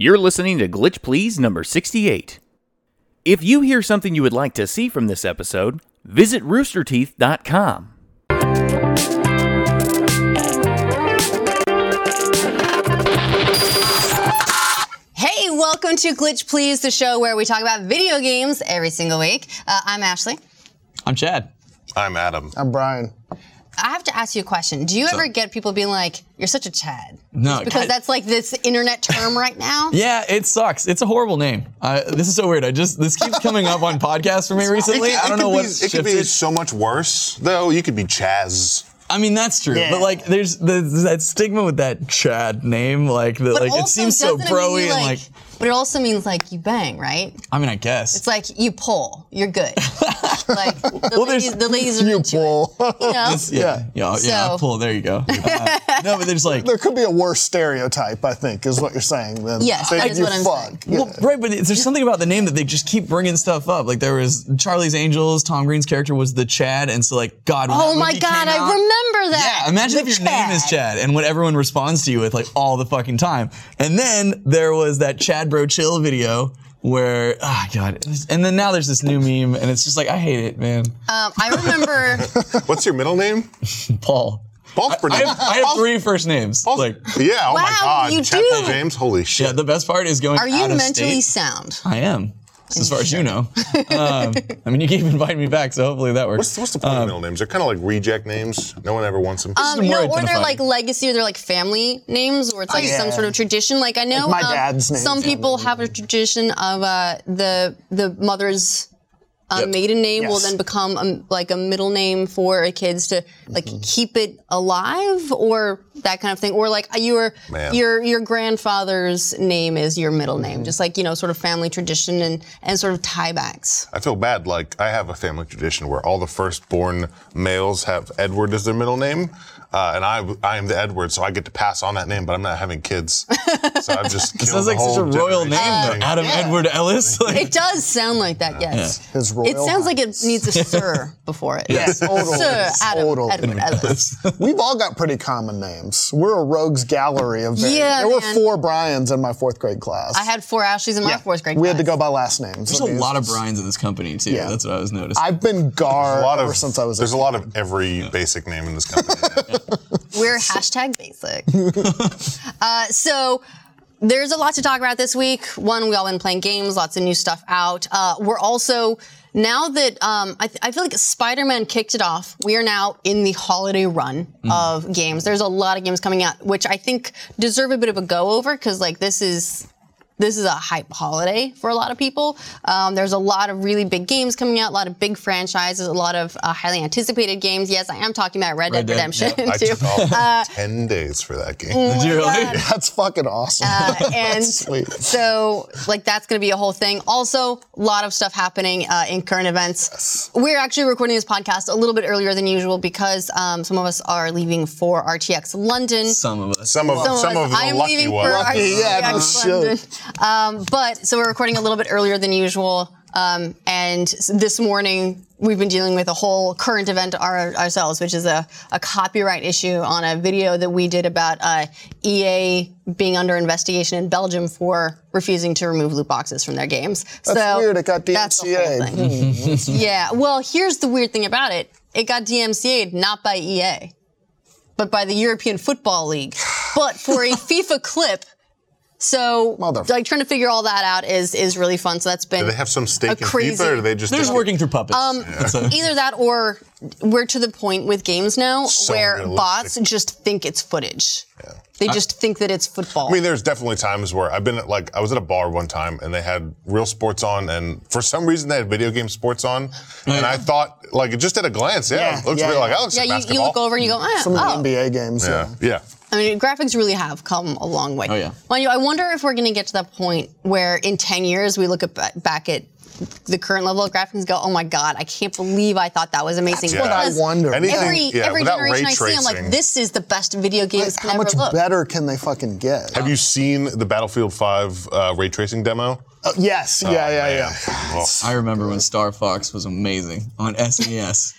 You're listening to Glitch Please number 68. If you hear something you would like to see from this episode, visit roosterteeth.com. Hey, welcome to Glitch Please, the show where we talk about video games every single week. Uh, I'm Ashley. I'm Chad. I'm Adam. I'm Brian. I have to ask you a question. Do you ever get people being like, "You're such a Chad"? No, because God- that's like this internet term right now. Yeah, it sucks. It's a horrible name. Uh, this is so weird. I just this keeps coming up on podcasts for me recently. I don't know could what it could be shifted. so much worse, though. You could be Chaz. I mean, that's true. Yeah. But like, there's, there's that stigma with that Chad name. Like, the, But like it seems so doesn't it mean broy you, and like. But it also means like you bang, right? I mean, I guess. It's like you pull, you're good. like the, Well, there's- ladies, the ladies are You into pull. it. You know? yeah, yeah, yeah. So- pull. There you go. Uh, no, but there's like. there could be a worse stereotype, I think, is what you're saying. Than Yes, than that is you what I'm fuck. saying. Well, right, but there's something about the name that they just keep bringing stuff up. Like there was Charlie's Angels. Tom Green's character was the Chad, and so like God. when Oh that my movie God, came I out- remember that. Yeah, imagine The if your name is Chad and what everyone responds to you with like all the fucking time. And then there was that Chad Bro Chill video where, ah, God. And then now there's this new meme, and it's just like, I hate it, man. Um, I remember. What's your middle name? Paul. Paul's pretty. I have, I have three first names. Paul's- Like, yeah. Oh my Wow, God. you Chad do. Paul James. Holy shit. yeah, the best part is going Are you out of mentally state. sound? I am. As far as you know. Um, I mean, you keep inviting me back, so hopefully that works. What's, what's the point of middle names? They're kind of like reject names. No one ever wants them. Um, more no, or they're like legacy, or they're like family names, or it's like some yeah. sort of tradition. Like I know Like my um, dad's name, some family people have a tradition of uh, the the mother's uh, Yep. maiden name will then become a, like a middle name for a kids to like keep it alive, or that kind of thing, or like your Man. your your grandfather's name is your middle name, just like you know, sort of family tradition and and sort of tiebacks. I feel bad. Like I have a family tradition where all the firstborn males have Edward as their middle name, uh, and I I am the Edward, so I get to pass on that name. But I'm not having kids, so I've just. It sounds like such a royal name, though. Adam Edward Ellis. Like, It does sound like that, yes. His royal It sounds like it needs a sir before it. Yes, totally. Sir Adam Totally. Edward Ellis. We've all got pretty common names. We're a rogues gallery of very, Yeah, There were man. four Bryans in my fourth grade class. I had four Ashleys in my Yeah. fourth grade class. We had to go by last names. there's a lot of Brian's in this company, too. Yeah. That's what I was noticing. I've been Gar A ever since I was there's a a lot of every basic name in this company. We're hashtag basic. uh, so there's a lot to talk about this week. One, we all been playing games, lots of new stuff out. Uh, we're also now that um, I, th- I feel like Spider-Man kicked it off. We are now in the holiday run of games. There's a lot of games coming out, which I think deserve a bit of a go over because like this is this is a hype holiday for a lot of people. Um, there's a lot of really big games coming out, a lot of big franchises, a lot of uh, highly anticipated games. Yes, I am talking about Red, Red Dead Dead, Redemption yeah. I too. took Uh, ten days for that game. Did you really? That's fucking awesome. Uh, and Sweet. so, like, that's going to be a whole thing. Also, a lot of stuff happening uh, in current events. We're actually recording this podcast a little bit earlier than usual because um, some of us are leaving for RTX London. Some of us. Some of Some some, of of us- I'm lucky leaving ones. for Lucky, yeah, no RTX shit. Um, but so we're recording a little bit earlier than usual. Um, and this morning we've been dealing with a whole current event our, ourselves, which is a, a copyright issue on a video that we did about uh, EA being under investigation in Belgium for refusing to remove loot boxes from their games. That's so weird. It got that's the DMCA'd. thing. yeah. Well, here's the weird thing about it. It got DMCA'd not by EA, but by the European Football League, but for a FIFA clip. So, Motherf- like, trying to figure all that out is is really fun. So that's been Do they have some stake a in crazy. FIFA, or do they just They're just just- working through puppets. Um, That's a- Either that, or we're to the point with games now So where realistic. bots just think it's footage. Yeah. They just think that it's football. I mean, there's definitely times where I've been at like I was at a bar one time and they had real sports on, and for some reason they had video game sports on, and I thought like just at a glance, yeah, Yeah, it looks yeah, real. Like yeah. that looks yeah, like you, you look over and you go, ah, Some of oh. the NBA games. Yeah, yeah. I mean, graphics really have come a long way. Oh, yeah. Mind you, I wonder if we're going to get to that point where in 10 years we look at, back at the current level of graphics and go, oh my God, I can't believe I thought that was amazing. That's what I wonder. Anything- Every, yeah, every generation ray I see, I'm like, this is the best video games Like, can how much look. better can they fucking get? Have you seen the Battlefield 5 uh, ray tracing demo? Uh, yes. Yeah, yeah, yeah. Oh, I remember when Star Fox was amazing on SNES.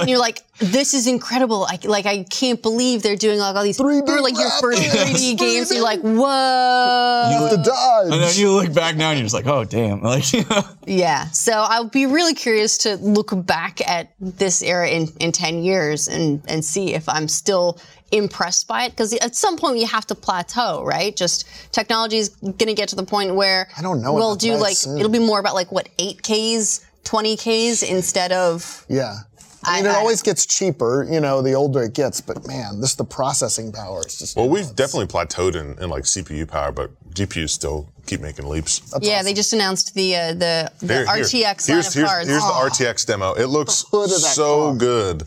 And you're like, this is incredible. I, like, I can't believe they're doing like all these. 3D or like your first graphics, 3D games. 3D. You're like, whoa. You have to And then you look back now and you're just like, oh damn, like you know. Yeah. So I'll be really curious to look back at this era in, in 10 years and, and see if I'm still impressed by it. Because at some point you have to plateau, right? Just technology is going to get to the point where I don't know we'll do like, soon. it'll be more about like what, 8Ks, 20Ks instead of. Yeah. I mean, I- it I- always gets cheaper, you know, the older it gets, but man, this the processing power is just. Well, we've definitely plateaued in, in like CPU power, but GPUs still keep making leaps. yeah, they just announced the uh, the, the Here- here. RTX line here's, of here's, cards. Here's the RTX demo. It looks hood of that so car. good.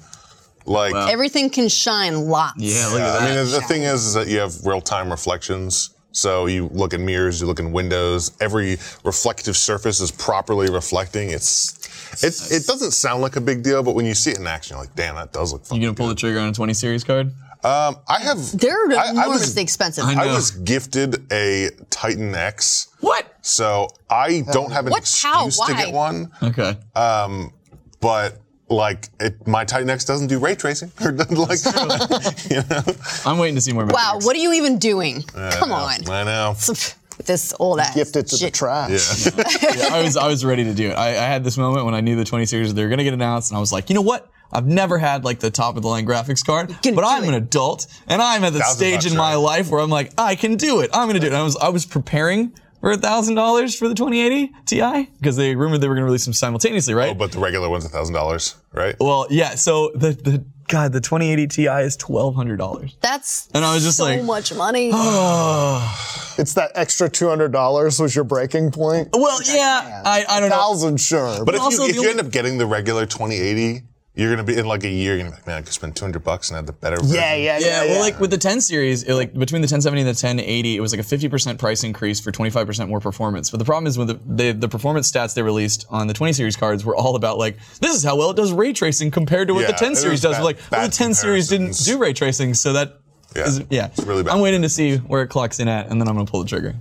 Like, Everything can shine lots. Yeah, look I at that. mean, the thing is, is that you have real-time reflections. So you look in mirrors, you look in windows. Every reflective surface is properly reflecting. It's, it's, it doesn't sound like a big deal, but when you see it in action, you're like, damn, that does look fun. You gonna pull the trigger on a 20 series card? Um, I have. They're I- I was- enormously expensive. I I was gifted a Titan X, What? so I don't have an What? How? excuse to Why? get one. Okay. But like, it, my Titan X doesn't do ray tracing. Or doesn't, like, you know. I'm waiting to see more. wow, what are you even doing? Come on. I know. This old ass. Gift it to the shit. trash. Yeah, I was I was ready to do it. I, I had this moment when I knew the 20 series they were gonna get announced, and I was like, you know what? I've never had like the top of the line graphics card, but I'm it. an adult, and I'm at the Thousand stage in my life where I'm like, I can do it. I'm gonna do it. And I was I was preparing for a thousand dollars for the 2080 Ti because they rumored they were gonna release them simultaneously, right? Oh, but the regular one's a thousand dollars, right? well, yeah. So the the God, the 2080 Ti is twelve hundred dollars. That's And I was just so like- much money. It's that extra two hundred dollars was your breaking point. Well, yeah, I I don't know. Thousand, sure. But if also you, if the you end up getting the regular 2080, you're gonna be in like a year. You're gonna be like, man, I could spend 200 bucks and have the better. version. yeah, yeah, yeah, Yeah, yeah. well, like with the 10 series, it, like between the 1070 and the 1080, it was like a 50% price increase for 25% more performance. But the problem is with the, the the performance stats they released on the 20 series cards were all about like this is how well it does ray tracing compared to what the 10 series does. bad- like, well, the 10 series didn't do ray tracing, so that Yeah, is- yeah. it's really bad. I'm waiting to see where it clocks in at, and then I'm gonna pull the trigger.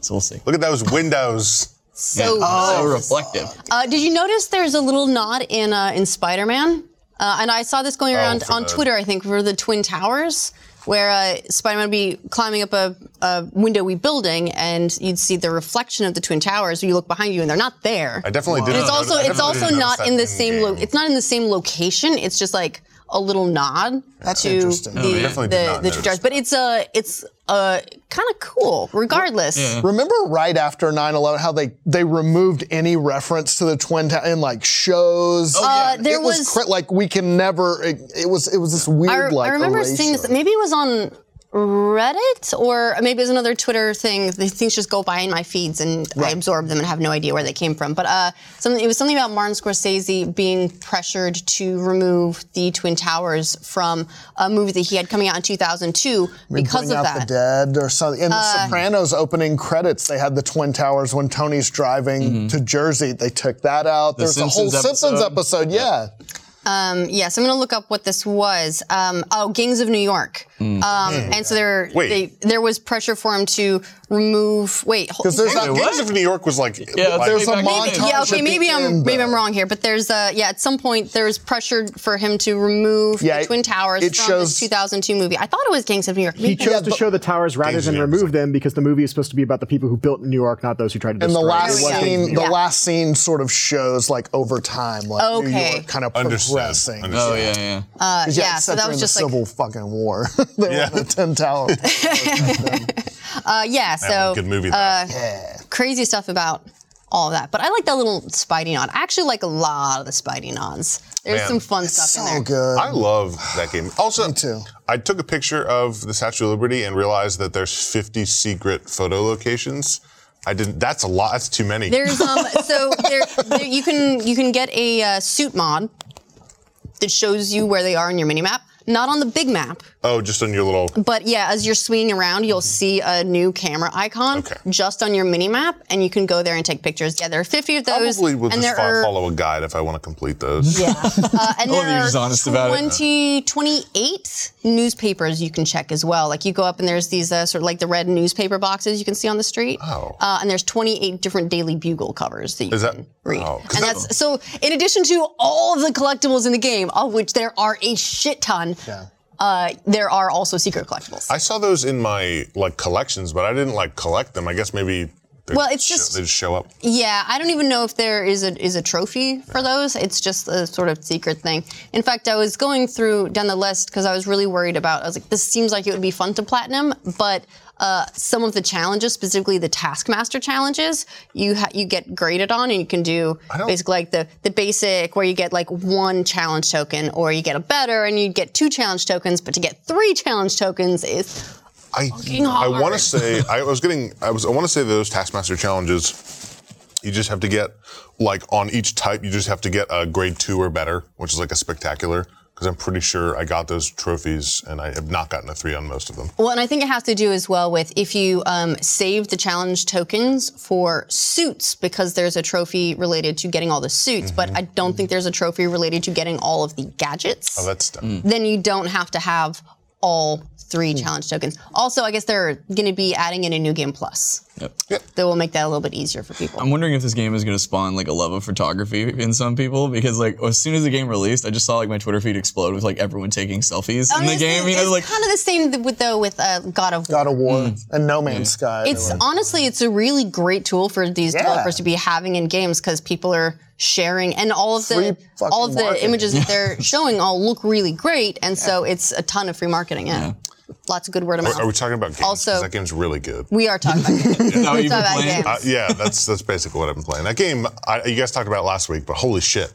So we'll see. Look at those windows. So so reflective. Uh, did you notice there's a little nod in uh, in Spider-Man? Uh, and I saw this going around for on the- Twitter, I think, for the Twin Towers, where uh, Spider-Man would be climbing up a, a windowy building, and you'd see the reflection of the Twin Towers. You look behind you, and they're not there. I definitely did. It's also it's also not in the same lo- lo- it's not in the same location. It's just like a little nod That's to interesting. the Oh, yeah. Definitely did the, not the notice Twin But it's uh it's uh kind of cool, regardless. Remember right after 9/11 how they they removed any reference to the twin Towers in like shows. Oh, Uh, there it was, was- cra- like we can never. It, it was it was this weird I, like. I remember seeing this. Maybe it was on Reddit or maybe it's another Twitter thing. The things just go by in my feeds and I absorb them and have no idea where they came from. But uh, something it was something about Martin Scorsese being pressured to remove the Twin Towers from a movie that he had coming out in 2002 because Bring of out that. Uh, the dead or something. In the Sopranos opening credits, they had the Twin Towers when Tony's driving to Jersey. They took that out. There's a whole Simpsons Simpsons episode. episode. Yeah. Yes, I'm going to look up what this was. Um, oh, Gangs of New York. Um, and so there, Wait. they, there was pressure for him to remove. Wait, hold- Because there's Gangs that. Gangs of New York was like, Yeah, like- There's a Maybe- montage. yeah, okay, maybe I'm end, maybe I'm wrong here, but there's uh yeah, at some point there was pressure for him to remove Yeah, the it- Twin Towers it from shows- his 2002 movie. I thought it was Gangs of New York. He chose to show the towers rather Gangs than of remove them because the movie is supposed to be about the people who built New York, not those who tried to And the destroy it. last There we go. scene, the last scene sort of shows like over time, like New Okay. York kind of Understood. progressing. Understood. Oh yeah, yeah. Uh, 'Cause, yeah, it's so that was just like civil fucking war. they Yeah. the Ten Towers. uh, yeah, so good movie. though. crazy stuff about all of that. But I like that little Spidey nod. I actually like a lot of the Spidey nods. There's Man, some fun It's stuff in so there. good. I love that game. Also, Me too. I took a picture of the Statue of Liberty and realized that there's 50 secret photo locations. I didn't. That's a lot. That's too many. There's um so there, there you can you can get a uh, suit mod that shows you where they are in your mini map. Not on the big map, Oh, just on your little. But yeah, as you're swinging around, you'll see a new camera icon Okay. just on your mini map, and you can go there and take pictures. Yeah, there are 50 of those. Probably will and just there fo- are, follow a guide if I want to complete those. Yeah. Uh, and love there you're are just honest about it. 20, 28 newspapers you can check as well. Like you go up and there's these uh, sort of like the red newspaper boxes you can see on the street. Oh. Uh, and there's 28 different Daily Bugle covers that you Is that- can read. oh, 'cause and that- that's so. In addition to all of the collectibles in the game, of which there are a shit ton, Yeah. Uh, there are also secret collectibles. I saw those in my like collections, but I didn't like collect them. I guess maybe. Well, it's just- they just show up. Yeah, I don't even know if there is a is a trophy for those. It's just a sort of secret thing. In fact, I was going through down the list because I was really worried about. I was like, this seems like it would be fun to platinum, but uh, some of the challenges, specifically the Taskmaster challenges, you ha- you get graded on, and you can do basically like the the basic where you get like one challenge token, or you get a better and you get two challenge tokens. But to get three challenge tokens is I I want to say I was getting I was I want to say those Taskmaster challenges. You just have to get like on each type. You just have to get a grade two or better, which is like a spectacular. Because I'm pretty sure I got those trophies and I have not gotten a three on most of them. Well, and I think it has to do as well with if you um, save the challenge tokens for suits because there's a trophy related to getting all the suits, but mm-hmm. I don't think there's a trophy related to getting all of the gadgets. Oh, that's dumb. Mm. then you don't have to have all three mm. challenge tokens. Also, I guess they're going to be adding in a new game plus Yep. that will make that a little bit easier for people. I'm wondering if this game is going to spawn like a love of photography in some people because like as soon as the game released, I just saw like my Twitter feed explode with like everyone taking selfies in the Honestly, game. You know, it's like kind of the same with though with uh, God of War. God of War and No Man's Sky. It's honestly, it's a really great tool for these Yeah. developers to be having in games because people are sharing and all of Free the all of the marketing. images that they're showing all look really great, and so it's a ton of free marketing. Yeah, lots of good word of mouth. Are we talking about games? 'Cause Also- that game's really good. we are talking about games. is that what you've been Talk about games. Uh, yeah, that's that's basically what I've been playing. That game, I, you guys talked about it last week, but holy shit,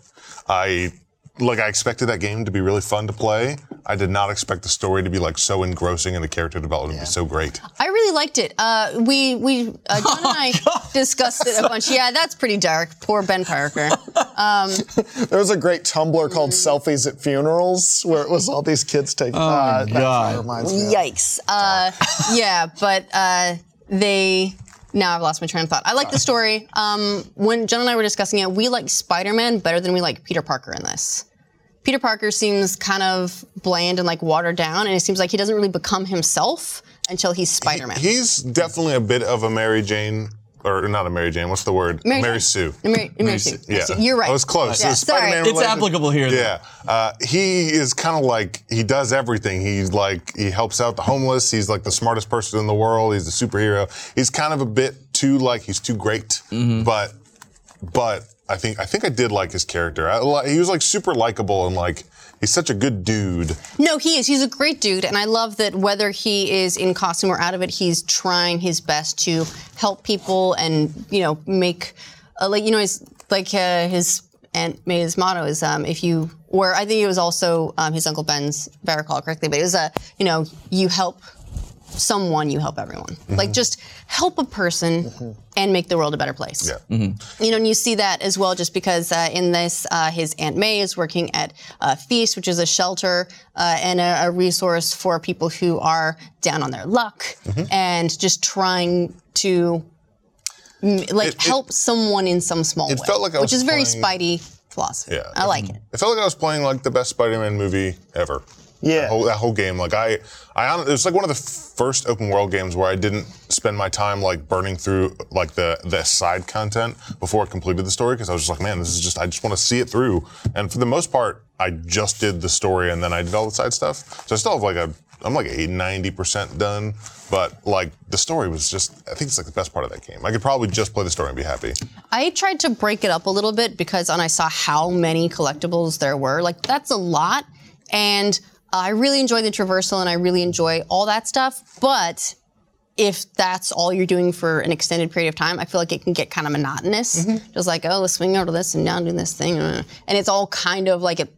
I like I expected that game to be really fun to play. I did not expect the story to be like so engrossing and the character development to be so great. I really liked it. Uh, we we uh, John and I discussed it a bunch. Yeah, that's pretty dark. Poor Ben Parker. There was a great Tumblr called Selfies at Funerals where it was all these kids taking. Oh uh, my God. Reminds me. Yikes. Uh, yeah, but uh, they. Now I've lost my train of thought. I like the story. Um, when John and I were discussing it, we like Spider-Man better than we like Peter Parker in this. Peter Parker seems kind of bland and like watered down, and it seems like he doesn't really become himself until he's Spider-Man. He's definitely a bit of a Mary Jane, or not a Mary Jane. What's the word? Mary Jane. Sue. Mary, Mary Sue. Yeah, You're right. I was close. Yeah, It's sorry. Spider-Man It's related. applicable here. though. Yeah, uh, he is kind of like he does everything. He's like he helps out the homeless. He's like the smartest person in the world. He's a superhero. He's kind of a bit too like he's too great, Mm-hmm. but but I think I think I did like his character. I, he was like super likable and like he's such a good dude. No, he is. He's a great dude, and I love that whether he is in costume or out of it, he's trying his best to help people and you know make uh, like you know his like uh, his Aunt May's motto is um, if you or I think it was also um, his Uncle Ben's if I recall correctly, but it was uh, you know you help someone, you help everyone. Like just help a person and make the world a better place Yeah. you know, and you see that as well, just because uh, in this, uh, his Aunt May is working at uh, Feast, which is a shelter uh, and a, a resource for people who are down on their luck and just trying to like it- help someone in some small it way, felt like I which was is very Spidey philosophy. Yeah. I like it. I felt like I was playing like the best Spider-Man movie ever. Yeah. That whole, that whole game, like I, I, it was like one of the first open world games where I didn't spend my time like burning through like the the side content before I completed the story because I was just like, man, this is just I just want to see it through. And for the most part, I just did the story and then I did all the side stuff. So I still have like a, I'm like a 90% done. But like the story was just, I think it's like the best part of that game. I could probably just play the story and be happy. I tried to break it up a little bit because when I saw how many collectibles there were, like that's a lot. And I really enjoy the traversal and I really enjoy all that stuff. But if that's all you're doing for an extended period of time, I feel like it can get kind of monotonous. Mm-hmm. Just like, oh, let's swing over to this and now do this thing. And it's all kind of like it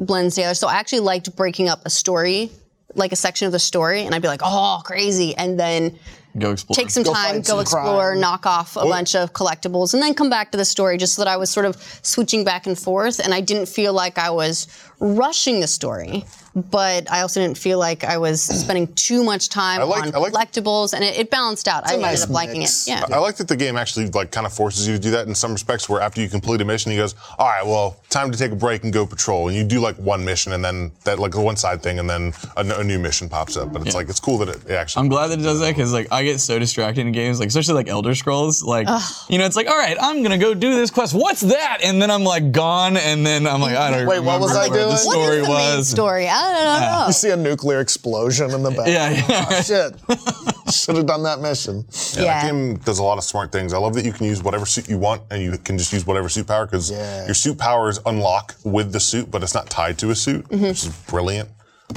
blends together. So I actually liked breaking up a story, like a section of the story, and I'd be like, oh, crazy. And then Go explore. take some time, go some explore, crime. knock off a bunch of collectibles, and then come back to the story just so that I was sort of switching back and forth and I didn't feel like I was rushing the story. but I also didn't feel like I was spending too much time I like- on I like- collectibles, and it, it balanced out. I nice ended up liking mix. it. Yeah. I like that the game actually like kind of forces you to do that in some respects. Where after you complete a mission, he goes, "All right, well, time to take a break and go patrol." And you do like one mission, and then that like a one side thing, and then a new mission pops up. But it's like it's cool that it, it actually. I'm glad that it does that because like I get so distracted in games, like especially like Elder Scrolls. Like you know, it's like all right, I'm gonna go do this quest. What's that? And then I'm like gone, and then I'm like I don't Wait, what was I what the doing? What story is the main was. story? I don't know. You see a nuclear explosion in the back. Yeah, yeah. Oh, shit. Should have done that mission. Yeah, Yeah. that game does a lot of smart things. I love that you can use whatever suit you want, and you can just use whatever suit power because Yeah. your suit powers unlock with the suit, but it's not tied to a suit, Mm-hmm. which is brilliant.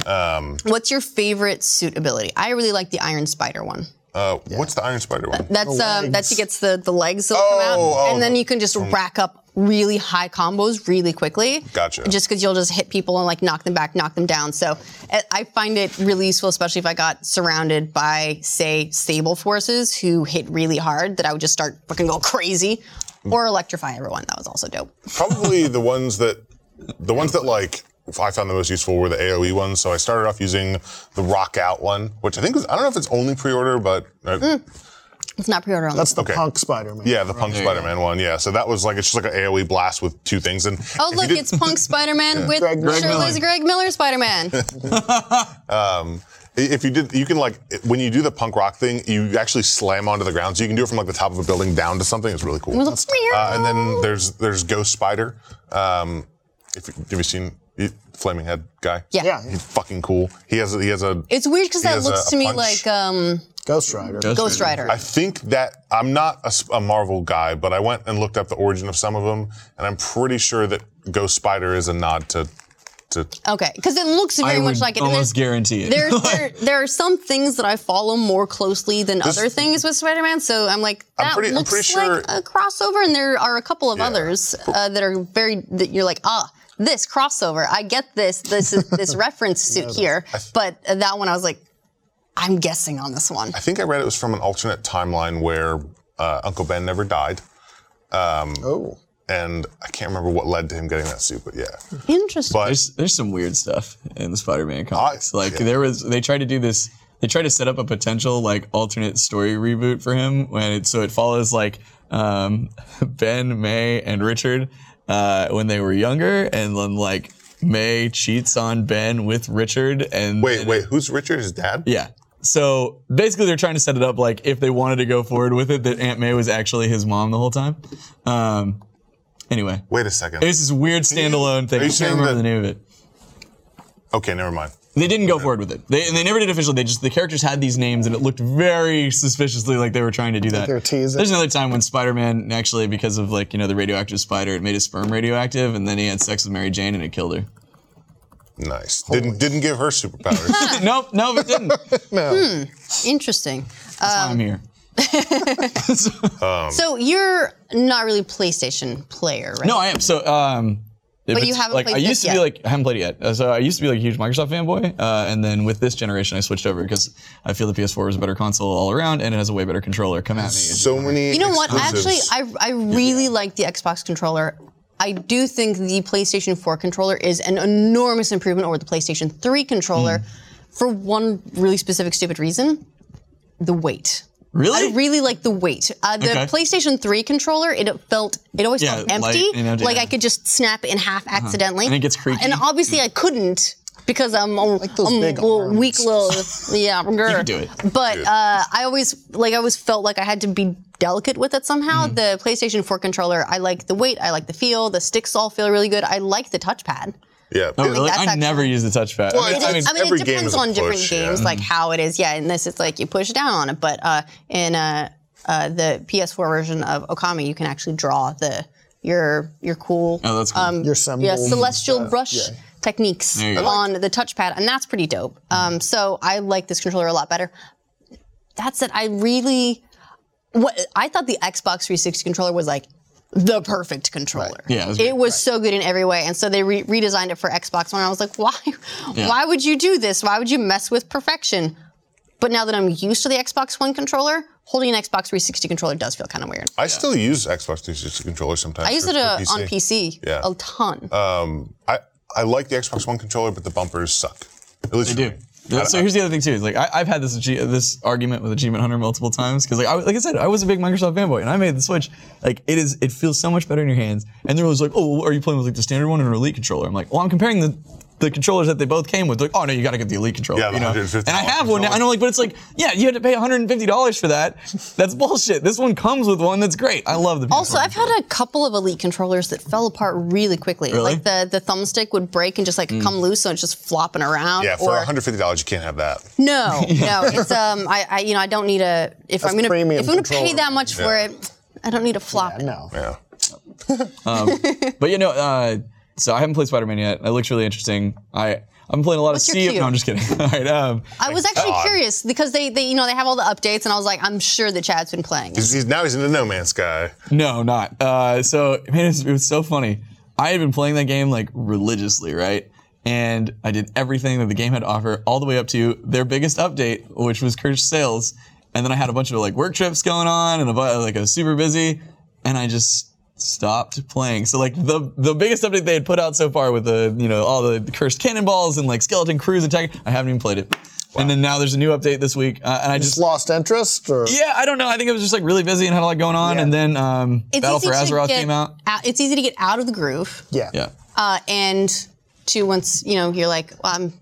Um, What's your favorite suit ability? I really like the Iron Spider one. Uh, What's the Iron Spider one? That's um, legs. that's he gets the the legs that come out, Oh, oh, and then you can just rack up really high combos really quickly. Gotcha. Just because you'll just hit people and like knock them back, knock them down. So I- I find it really useful, especially if I got surrounded by say Sable forces who hit really hard, that I would just start fucking go crazy, or electrify everyone. That was also dope. Probably the ones that, the ones that like I found the most useful were the AOE ones. So I started off using the Rock Out one, which I think was I don't know if it's only pre-order, but uh, It's not pre-order on That's the Okay. punk Spider-Man. yeah, the Punk Spider-Man one. Yeah, so that was like it's just like an AOE blast with two things. And Oh look, it's Punk Spider-Man with Greg Miller. shirtless Greg Miller Spider-Man. If you did, you can like when you do the punk rock thing, you actually slam onto the ground. So you can do it from like the top of a building down to something. It's really cool. was Uh, and then there's there's Ghost Spider. Um, if you, have you seen he- Flaming Head guy? Yeah. Yeah. He's fucking cool. He has a, he has a. It's weird because that looks a- to a me punch. like um, Ghost Rider. Ghost Rider. I think that I'm not a Marvel guy, but I went and looked up the origin of some of them, and I'm pretty sure that Ghost Spider is a nod to to. Okay, because it looks very I much like it. And almost there's- guarantee it. There, there, there are some things that I follow more closely than This- other things with Spider-Man. So I'm like, I'm that pretty- I'm looks pretty like sure- a crossover, and there are a couple of Yeah. others uh, that are very. That you're like, ah, this crossover. I get this. This this reference suit here, but uh, that one I was like, I'm guessing on this one. I think I read it was from an alternate timeline where uh, Uncle Ben never died, Oh. and I can't remember what led to him getting that suit, but yeah. Interesting. But There's there's some weird stuff in the Spider-Man comics. I- like yeah. there was they tried to do this. They tried to set up a potential like alternate story reboot for him when it so it follows like um, Ben, May, and Richard uh, when they were younger, and then like May cheats on Ben with Richard, and wait, wait, who's Richard? His dad? yeah. So basically, they're trying to set it up like if they wanted to go forward with it, that Aunt May was actually his mom the whole time. Um, anyway, Wait a second. it's this weird standalone thing. I can't remember that- the name of it. Okay, never mind. They didn't go forward with it. They, and they never did officially. They just the characters had these names, and it looked very suspiciously like they were trying to do that. they were teasing. There's another time when Spider-Man actually, because of like you know the radioactive spider, it made his sperm radioactive, and then he had sex with Mary Jane, and it killed her. Nice. Didn't didn't give her superpowers. nope, no, it didn't. Hmm, That's Interesting. why I'm um, here. Um, so you're not really PlayStation player, right? No, I am. So, um, if But you haven't like played I this used to be like I haven't played it yet. Uh, So I used to be like a huge Microsoft fanboy, uh, and then with this generation, I switched over because I feel the PS4 is a better console all around, and it has a way better controller. Come at me. so many. You know what? Actually. I, I really like the Xbox controller. I do think the PlayStation 4 controller is an enormous improvement over the PlayStation 3 controller for one really specific stupid reason the weight. Really? I really like the weight. Uh, the Okay. PlayStation 3 controller, it felt, it always Yeah, felt light empty. and empty, like yeah. Uh-huh. I could just snap in half accidentally. And it gets creaky. And obviously I couldn't because I'm, a those I'm big a little weak little, yeah, you can do it. But uh, I always, like I always felt like I had to be delicate with it somehow. Mm-hmm. The PlayStation 4 controller, I like the weight, I like the feel, the sticks all feel really good. I like the touchpad. Yeah. Oh, really? that's I never use the touchpad. Well, I mean, I mean, I mean, every it depends is a on different push, games, like how it is. Yeah, in this, it's like you push down on it, but uh, in uh, uh, the PS4 version of Okami, you can actually draw the your your cool, Oh, that's cool. Your symbol. yeah, celestial brush techniques There you go. on the touchpad, and that's pretty dope. Um, so I like this controller a lot better. That's it. I really, what I thought the Xbox 360 controller was like the perfect controller. Yeah, it was it great. was so good in every way, and so they re- redesigned it for Xbox One. I was like, why? Yeah. Why would you do this? Why would you mess with perfection? But now that I'm used to the Xbox One controller, holding an Xbox 360 controller does feel kind of weird. I still use Xbox 360 controller sometimes. I use for- it uh, for on PC Yeah. a ton. Um, I I like the Xbox One controller, but the bumpers suck. At least They do. me. So here's the other thing too. Is like I, I've had this this argument with Achievement Hunter multiple times because like I, like I said, I was a big Microsoft fanboy and I made the switch. Like it is, it feels so much better in your hands. And they're always like, oh, are you playing with like the standard one or an Elite controller? I'm like, well, I'm comparing the the controllers that they both came with. Like, oh no, you got to get the Elite controller. Yeah, you know? $150 And I have one now. And I'm like, but it's like, yeah, you had to pay 150 dollars for that. That's bullshit. This one comes with one that's great. I love the. Also, PS1 I've had a couple of Elite controllers that fell apart really quickly. Really? Like the, the thumbstick would break and just like come loose, so it's just flopping around. Yeah, for or, $150, you can't have that. No, no, it's um, I, I you know I don't need a if I'm gonna premium if I'm gonna pay that much for it, I don't need a flop. Yeah, No. Yeah. But you know, uh, so I haven't played Spider-Man yet. It looks really interesting. I I'm playing a lot What's of your Sea. cue? No, I'm just kidding. All right. Um, I was actually God. curious because they, they you know they have all the updates and I was like I'm sure that Chad's been playing. He's, he's- now he's in the No Man's Sky. No, not. Uh, so man, it was, it was so funny. I had been playing that game like religiously, right? And I did everything that the game had to offer, all the way up to their biggest update, which was Cursed Sails. And then I had a bunch of like work trips going on, and a, like I was super busy, and I just stopped playing. So like the the biggest update they had put out so far with the you know all the cursed cannonballs and like skeleton crews attack, I haven't even played it. And then now there's a new update this week, uh, and I Just just lost interest, or yeah, I don't know. I think I was just like really busy and had a lot going on, Yeah. and then um, Battle for to Azeroth get came out. It's easy to get out of the groove, yeah, Yeah. uh, and to once you know you're like well, I'm,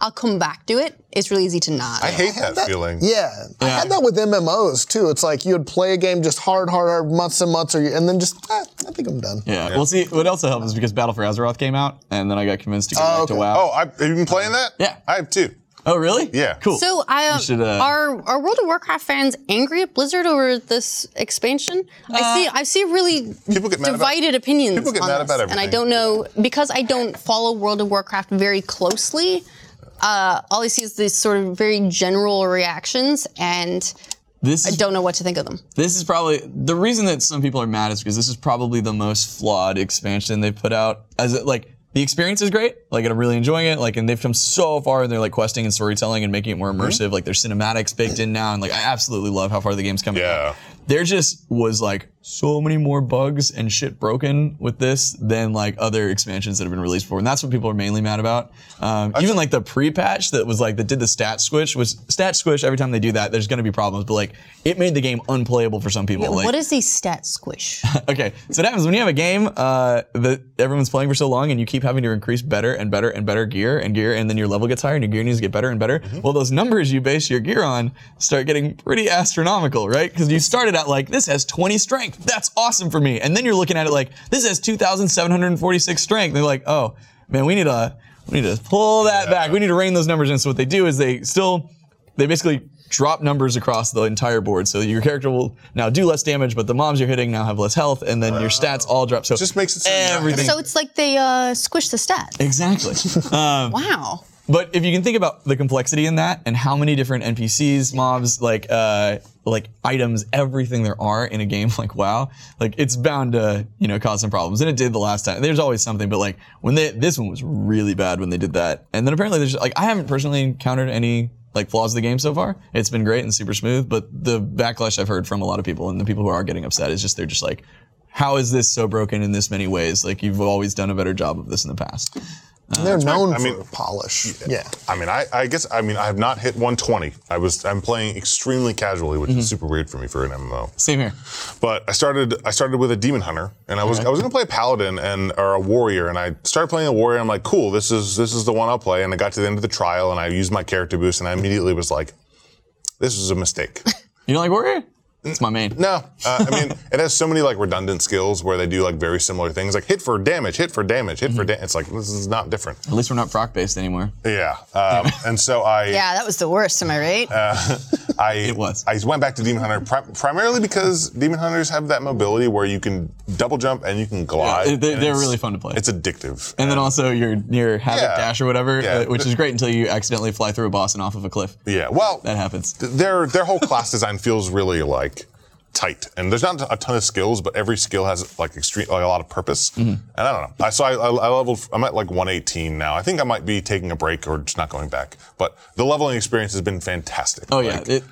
I'll come back to it. It's really easy to not. I hate that, feeling. Yeah, I had that with MMOs too. It's like you would play a game just hard, hard, hard, months and months, or you, and then just, eh, I think I'm done. Yeah. Well, see, what also helped is because Battle for Azeroth came out, and then I got convinced to go back to. WoW. Oh, I, have you been playing that? Yeah. I have too. Oh, really? Yeah. Cool. So I uh, should, uh, are are World of Warcraft fans angry at Blizzard over this expansion? Uh, I see I see really People get mad about- divided opinions people get on mad this, about and I don't know because I don't follow World of Warcraft very closely. Uh, all I see is these sort of very general reactions, and this I don't know what to think of them. this is probably the reason that some people are mad is because this is probably the most flawed expansion they've put out. As it like the experience is great, like I'm really enjoying it, like and they've come so far in their like questing and storytelling and making it more Mm-hmm. immersive. Like their cinematics baked in now, and like I absolutely love how far the game's coming. Yeah. There just was like so many more bugs and shit broken with this than like other expansions that have been released before, and that's what people are mainly mad about. Um, even like the pre-patch that was like that did the stat squish was stat squish. Every time they do that, there's going to be problems, but like it made the game unplayable for some people. like, what is the stat squish? okay, so what happens when you have a game uh, that everyone's playing for so long and you keep having to increase better and better and better gear and gear, and then your level gets higher and your gear needs to get better and better. Well, those numbers you base your gear on start getting pretty astronomical, right? Because you started out like, this has 20 strength. That's awesome for me. And then you're looking at it like, this has 2,746 strength. they're like, oh, man, we need to, we need to pull that back. We need to rein those numbers in. So what they do is they still, they basically drop numbers across the entire board. So your character will now do less damage, but the mobs you're hitting now have less health, and then your stats all drop. So it Just makes it so everything. so it's like they uh, squish the stats. exactly. Um, Wow. But if you can think about the complexity in that and how many different NPCs, mobs, like uh, like items, everything there are in a game like WoW, like it's bound to you know cause some problems, and it did the last time. There's always something, but like when they this one was really bad when they did that, and then apparently there's like I haven't personally encountered any like flaws of the game so far. It's been great and super smooth, but the backlash I've heard from a lot of people and the people who are getting upset is just they're just like. How is this so broken in this many ways? Like you've always done a better job of this in the past. And they're known I mean- for polish. Yeah. I mean, I, I guess I mean I have not hit 120. I was I'm playing extremely casually, which Mm-hmm. is super weird for me for an MMO. Same here. But I started I started with a demon hunter, and I was I was gonna play a paladin and or a warrior, and I started playing a warrior. I'm like, cool, this is this is the one I'll play. And I got to the end of the trial, and I used my character boost, and I immediately was like, this is a mistake. You don't like Warrior? It's my main. No, uh, I mean it has so many like redundant skills where they do like very similar things, like hit for damage, hit for damage, hit Mm-hmm. for damage. It's like this is not different. At least we're not proc based anymore. Yeah, um, and so I Yeah, that was the worst. Am I right? I It was. I went back to Demon Hunter pri- primarily because Demon Hunters have that mobility where you can double jump and you can glide. Yeah, they, they're really fun to play. It's addictive. And then also your your havoc Yeah. dash or whatever, Yeah. uh, which is great until you accidentally fly through a boss and off of a cliff. yeah, well, That happens. their their whole class design feels really like tight, and there's not a ton of skills, but every skill has like extreme like a lot of purpose. Mm-hmm. And I don't know. I so I, I, I leveled. I'm at like 118 now. I think I might be taking a break or just not going back. But the leveling experience has been fantastic. Oh yeah, it,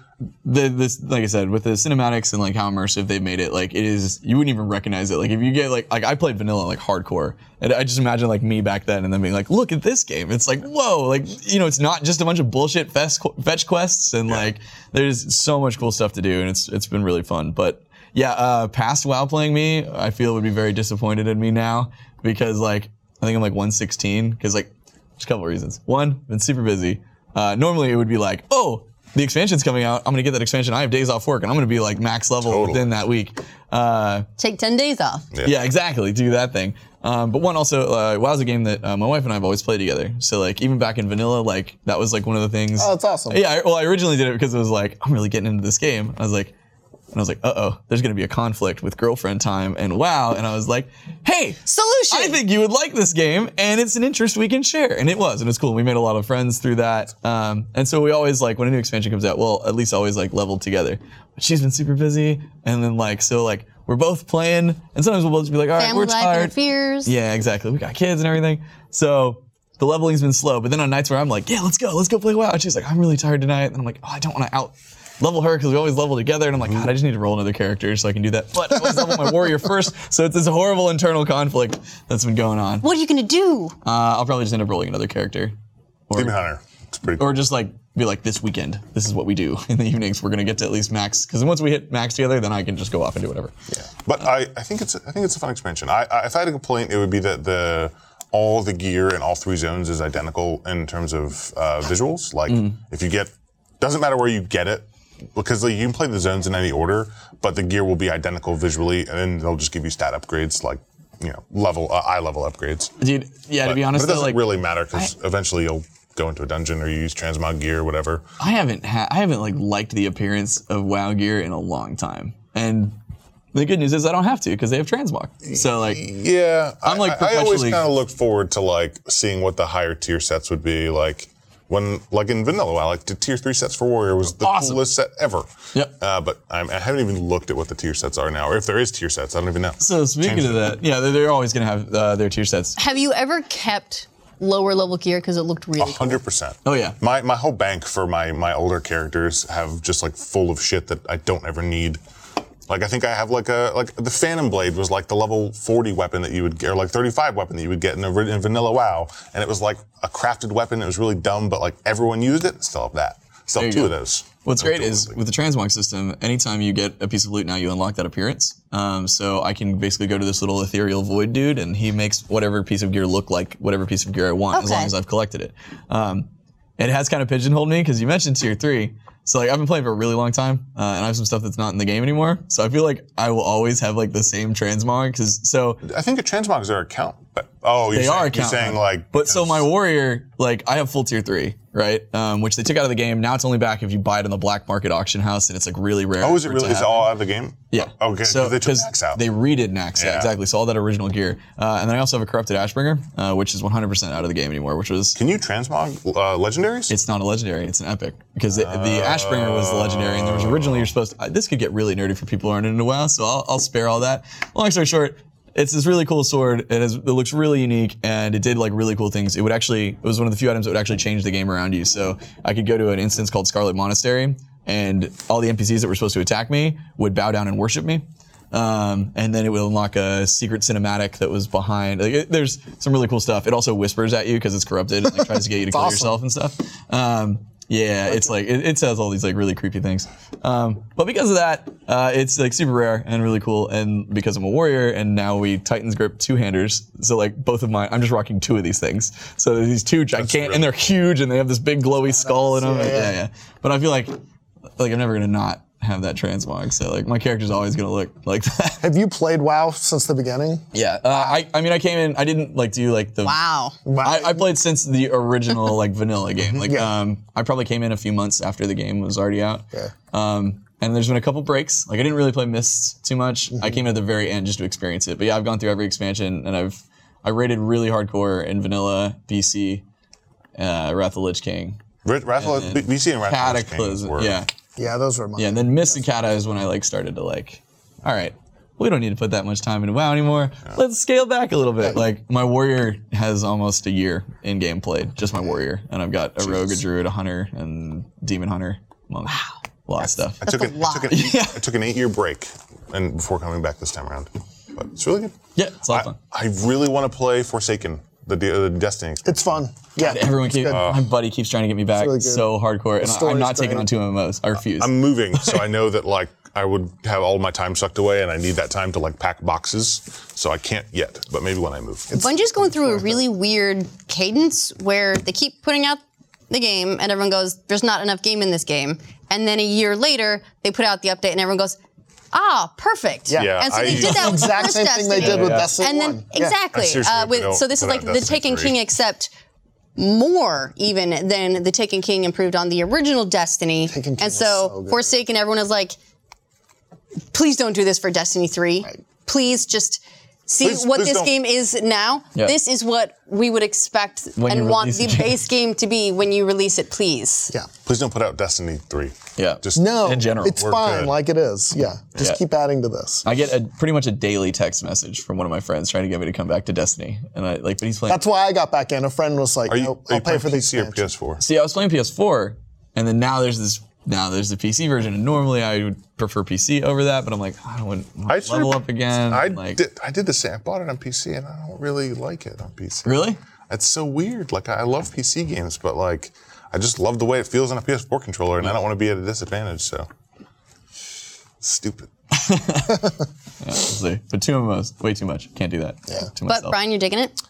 the this like I said with the cinematics and like how immersive they've made it, like it is you wouldn't even recognize it. Like if you get like like I played vanilla like hardcore, and I just imagine like me back then and then being like, look at this game. It's like whoa, like you know, it's not just a bunch of bullshit fetch fetch quests and like there's so much cool stuff to do, and it's it's been really fun. But yeah, uh, past WoW playing me, I feel would be very disappointed in me now because like I think I'm like 116 because like just a couple reasons. One, been super busy. Uh, normally it would be like, oh, the expansion's coming out. I'm gonna get that expansion. I have days off work, and I'm gonna be like max level Totally. within that week. Uh, Take 10 days off. yeah. exactly. Do that thing. Um, but one also, uh, WoW's a game that uh, my wife and I have always played together. So like even back in vanilla, like that was like one of the things. Oh, that's awesome. Yeah. I, well, I originally did it because it was like I'm really getting into this game. I was like, and I was like, uh oh, there's gonna be a conflict with girlfriend time and WoW, and I was like, hey, Solution. I think you would like this game, and it's an interest we can share. And it was, and it's cool. We made a lot of friends through that. Um, and so we always like when a new expansion comes out, well, at least always like leveled together. But she's been super busy, and then like so like we're both playing, and sometimes we'll both be like, all right, Family we're life tired. interferes. Yeah, exactly. We got kids and everything. So the leveling's been slow. But then on nights where I'm like, yeah, let's go, let's go play WoW. And she's like, I'm really tired tonight. And I'm like, oh, I don't want to out level her because we always level together. And I'm like, God, I just need to roll another character so I can do that. But I always level my warrior first. So it's this horrible internal conflict that's been going on. What are you gonna do? Uh, I'll probably just end up rolling another character. Demon Hunter. It's pretty cool. Or just like be like, this weekend, this is what we do in the evenings. We're gonna get to at least max. Because once we hit max together, then I can just go off and do whatever. Yeah. But I, I think it's I think it's a fun expansion. I, I if I had a complaint, it would be that the all the gear in all three zones is identical in terms of uh, visuals. Like if you get doesn't matter where you get it because like, you can play the zones in any order, but the gear will be identical visually, and then they'll just give you stat upgrades like you know level uh, eye level upgrades. Dude, yeah, to be honest, but it doesn't like really matter because eventually you'll go into a dungeon or you use transmog gear or whatever. I haven't ha- I haven't like liked the appearance of WoW gear in a long time, and the good news is I don't have to because they have transmog. So like, Yeah, I'm, like, I, I always kind of look forward to like seeing what the higher tier sets would be like. When like in vanilla, WoW, like the tier three sets for warrior was the Awesome. coolest set ever. Yep. Uh, but I'm, I haven't even looked at what the tier sets are now, or if there is tier sets. I don't even know. so speaking Change of it. that, yeah, they're, they're always gonna have uh, their tier sets. Have you ever kept lower level gear because it looked really cool? Hundred percent. Oh yeah, My my whole bank for my my older characters have just like full of shit that I don't ever need. Like I think I have like a like the Phantom Blade was like the level 40 weapon that you would get, or like 35 weapon that you would get in, a, in vanilla WoW, and it was like a crafted weapon. It was really dumb, but like everyone used it. Still have that. Still have two you of those. What's great is with the transmog system, anytime you get a piece of loot now, you unlock that appearance. Um, so I can basically go to this little ethereal void dude, and he makes whatever piece of gear look like whatever piece of gear I want, as long as I've collected it. Um, it has kind of pigeonholed me because you mentioned tier three. So like I've been playing for a really long time, uh, and I have some stuff that's not in the game anymore. So I feel like I will always have like the same transmog because so I think the transmogs are account. But, oh, you're they saying, are You're saying like. but so my warrior like i have full tier three right um, which they took out of the game now it's only back if you buy it in the black market auction house and it's like really rare Oh, is it really? Is it all out of the game? yeah Okay. so they took Nax out. they redid Nax, yeah. Exactly. So all that original gear, uh, and then I also have a corrupted Ashbringer, uh, which is 100% out of the game anymore. Which was Can you transmog uh, legendaries? it's not a legendary, it's an epic because the, the Ashbringer was the legendary, and there was originally you're supposed. To, this could get really nerdy for people who aren't into WoW, so I'll, I'll spare all that. Long story short. It's this really cool sword. It, has, it looks really unique, and it did like really cool things. It would actually, it was one of the few items that would actually change the game around you. So I could go to an instance called Scarlet Monastery, and all the NPCs that were supposed to attack me would bow down and worship me. Um, and then it would unlock a secret cinematic that was behind. Like, it, there's some really cool stuff. It also whispers at you because it's corrupted and like, tries to get you to kill awesome. yourself and stuff. Um, yeah, it's like it, it says all these like really creepy things. Um, but because of that, uh, it's like super rare and really cool. And because I'm a warrior, and now we Titans grip two handers. So like both of my, I'm just rocking two of these things. So there's these two gigantic, and they're huge, and they have this big glowy skull in them. Yeah. yeah. But I feel like like I'm never gonna not have that transmog. So like my character's always gonna look like that. Have you played WoW since the beginning? Yeah, uh, I I mean I came in I didn't like do like the Wow. I, I played since the original like vanilla game. Like Yeah. um I probably came in a few months after the game was already out. Yeah. Um and there's been a couple breaks. Like I didn't really play Mists too much. I Mm-hmm. came at the very end just to experience it. But yeah, I've gone through every expansion and I've I rated really hardcore in vanilla, BC, uh, Wrath of the Lich King, Wrath- Wrath of- BC and Wrath of the Lich King Cataclysm. were- Yeah. Yeah, those were mine. Yeah, and then Mist and is when I like started to like, all right, we don't need to put that much time into WoW anymore. Let's scale back a little bit. Like my warrior has almost a year in game played, just my warrior, and I've got a rogue, a druid, a hunter, and demon hunter. Wow. a lot of stuff. I took, a an, I, lot. took an eight, I took an eight-year break, and before coming back this time around, but it's really good. Yeah, it's a lot of fun. I really want to play Forsaken, the, the Destiny. It's fun. Yeah. Everyone it's keep, my buddy keeps trying to get me back really good. so hardcore, and I- I'm not taking on two MMOs. I refuse. I'm moving, so I know that like I would have all my time sucked away, and I need that time to like pack boxes. So I can't yet, but maybe when I move. Bungie's going through a really weird cadence where they keep putting out the game and everyone goes, there's not enough game in this game. And then a year later, they put out the update and everyone goes, ah, perfect. Yeah. Yeah, and so I- they did that with exact first same thing they Destiny. did with Destiny And then 1. Yeah. exactly. Seriously Uh, with, don't so this is put like the Destiny Taken 3. King, except more even than the Taken King improved on the original Destiny. Taken King and was so, so good. Forsaken, everyone is like, please don't do this for Destiny 3. Please just see Please- what please this don't. game is now. Yeah. This is what we would expect When and want the the game. base game to be when you release it, please. Yeah. Please don't put out Destiny three. Yeah. Just No, In general, it's we're fine good. like it is. Yeah. Just Yeah. keep adding to this. I get a pretty much a daily text message from one of my friends trying to get me to come back to Destiny, and I like, but he's playing. That's why I got back in. A friend was like, Are you, "No, are I'll you pay playing for the PC or expansion." PS4? See, I was playing PS4, and then now there's this. Now there's the PC version, and normally I would prefer PC over that, but I'm like, I don't want I to level up again. I like, did. I did the same. I bought it on PC, and I don't really like it on PC. really? It's so weird. Like I love PC games, but like I just love the way it feels on a PS4 controller, and I don't want to be at a disadvantage. So stupid. We'll see. But two MMOs, way too much. Can't do that. Yeah. To But. Brian, you're digging it?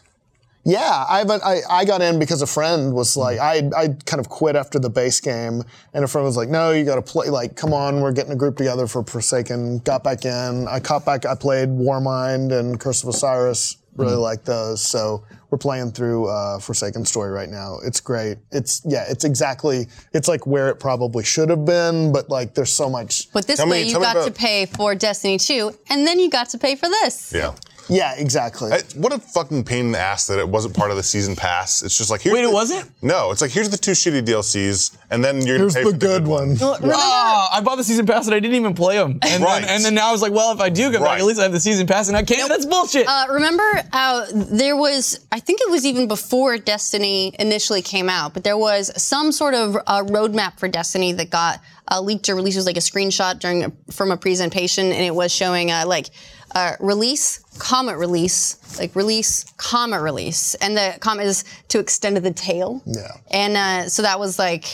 Yeah, I, haven't- I I got in because a friend was like, I I kind of quit after the base game, and a friend was like, No, you got to play. Like, come on, we're getting a group together for Forsaken. Got back in. I caught back. I played Warmind and Curse of Osiris. Really like those. So we're playing through uh, Forsaken Story right now. It's great. It's yeah. It's exactly. It's like where it probably should have been, but like there's so much. But this Tell me- way, you tell me got to pay for Destiny 2, and then you got to pay for this. Yeah. Yeah, exactly. I- what a fucking pain in the ass that it wasn't part of the season pass. It's just like here's Wait, it wasn't? No, it's like here's the two shitty DLCs, and then you're Here's gonna pay the for good one. Oh, I bought the season pass and I didn't even play them. And, Right. then, and then now I was like, well, if I do come back, at least I have the season pass and I can't. That's bullshit. Uh, remember, uh, there was, I think it was even before Destiny initially came out, but there was some sort of uh, roadmap for Destiny that got uh, leaked or released. It was like a screenshot during a, from a presentation, and it was showing uh, like uh, release, comma release, like release, comma release, and the comma is to extend the tail. Yeah. And uh, so that was like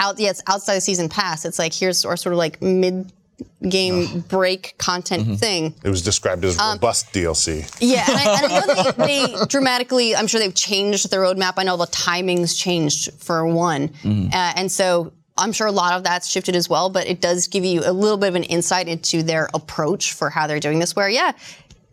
out. Yeah, it's outside the season pass. It's like here's our sort of like mid game break content thing. It was described as Um, robust DLC. Yeah, and I, and I know they, they dramatically. I'm sure they've changed the roadmap. I know the timings changed for one, uh, and so I'm sure a lot of that's shifted as well. But it does give you a little bit of an insight into their approach for how they're doing this. Where yeah,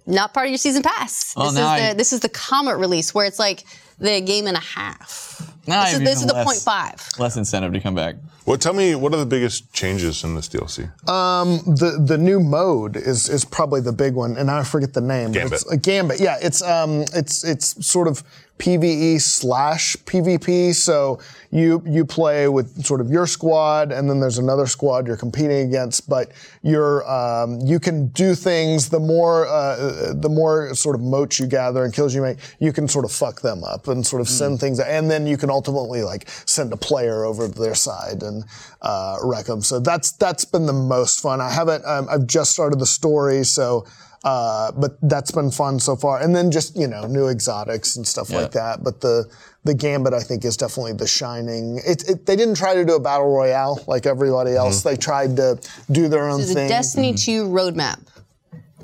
not part of your season pass. Well, this is the I- this is the comet release where it's like the game and a half. Now this I is this is the less- point five. Less incentive to come back. Well, tell me what are the biggest changes in this DLC? the the new mode is is probably the big one, and I forget the name. Gambit. It's a Gambit. Yeah, it's um it's it's sort of PVE slash PvP. So you you play with sort of your squad, and then there's another squad you're competing against. But you're um, you can do things. The more uh, the more sort of motes you gather and kills you make, you can sort of fuck them up and sort of send things. And then you can ultimately like send a player over to their side and uh, wreck them. So that's that's been the most fun. I haven't. Um, I've just started the story, so. Uh, but that's been fun so far, and then just you know new exotics and stuff like that. But the the gambit I think is definitely the shining. It, it, they didn't try to do a battle royale like everybody else. They tried to do their own This is a thing. Destiny 2 roadmap.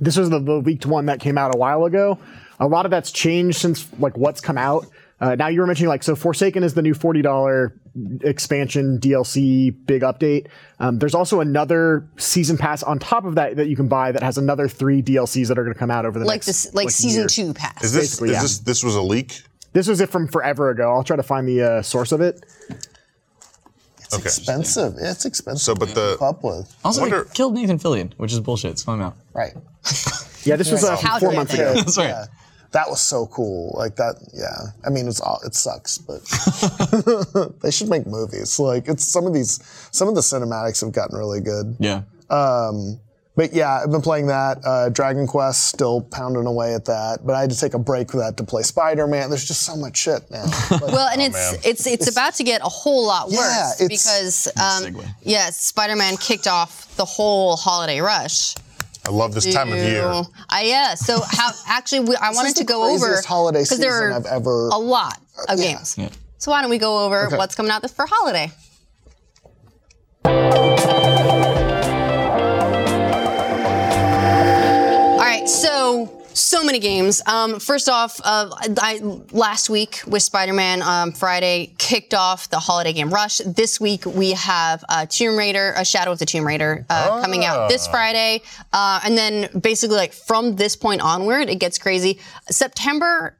This was the, the leaked one that came out a while ago. A lot of that's changed since like what's come out. Uh, now you were mentioning like so Forsaken is the new forty dollar expansion DLC big update. Um, there's also another season pass on top of that that you can buy that has another three DLCs that are going to come out over the next Like next this, like, season year. two pass. Is this Basically, is yeah. this this was a leak? This was it from forever ago. I'll try to find the uh, source of it. It's Okay. expensive. Yeah, it's expensive. So, but the- keep up with Also, Wonder- they killed Nathan Fillion, which is bullshit. It's I'm out. right. Yeah, this was uh, four months ago. That's right. Yeah. That was so cool. Like that. Yeah. I mean, it's all. It sucks, but they should make movies. Like it's some of these. Some of the cinematics have gotten really good. Yeah. The but yeah, I've been playing that. Uh, Dragon Quest, still pounding away at that. But I had to take a break for that to play Spider Man. There's just so much shit now. But- Well, and it's, man. it's it's about to get a whole lot worse Yeah, it's- because um, segue. yes, Spider-Man kicked off the whole holiday rush. I love this time of year. I yeah. So how actually we, I wanted to go over craziest holiday because there season are I've ever- a lot of games. So why don't we go over what's coming out this for holiday? Many games. Um, first off, uh, I, last week with Spider-Man um, Friday kicked off the holiday game rush. This week we have uh, Tomb Raider, a Shadow of the Tomb Raider, uh, coming out this Friday, uh, and then basically like from this point onward, it gets crazy. September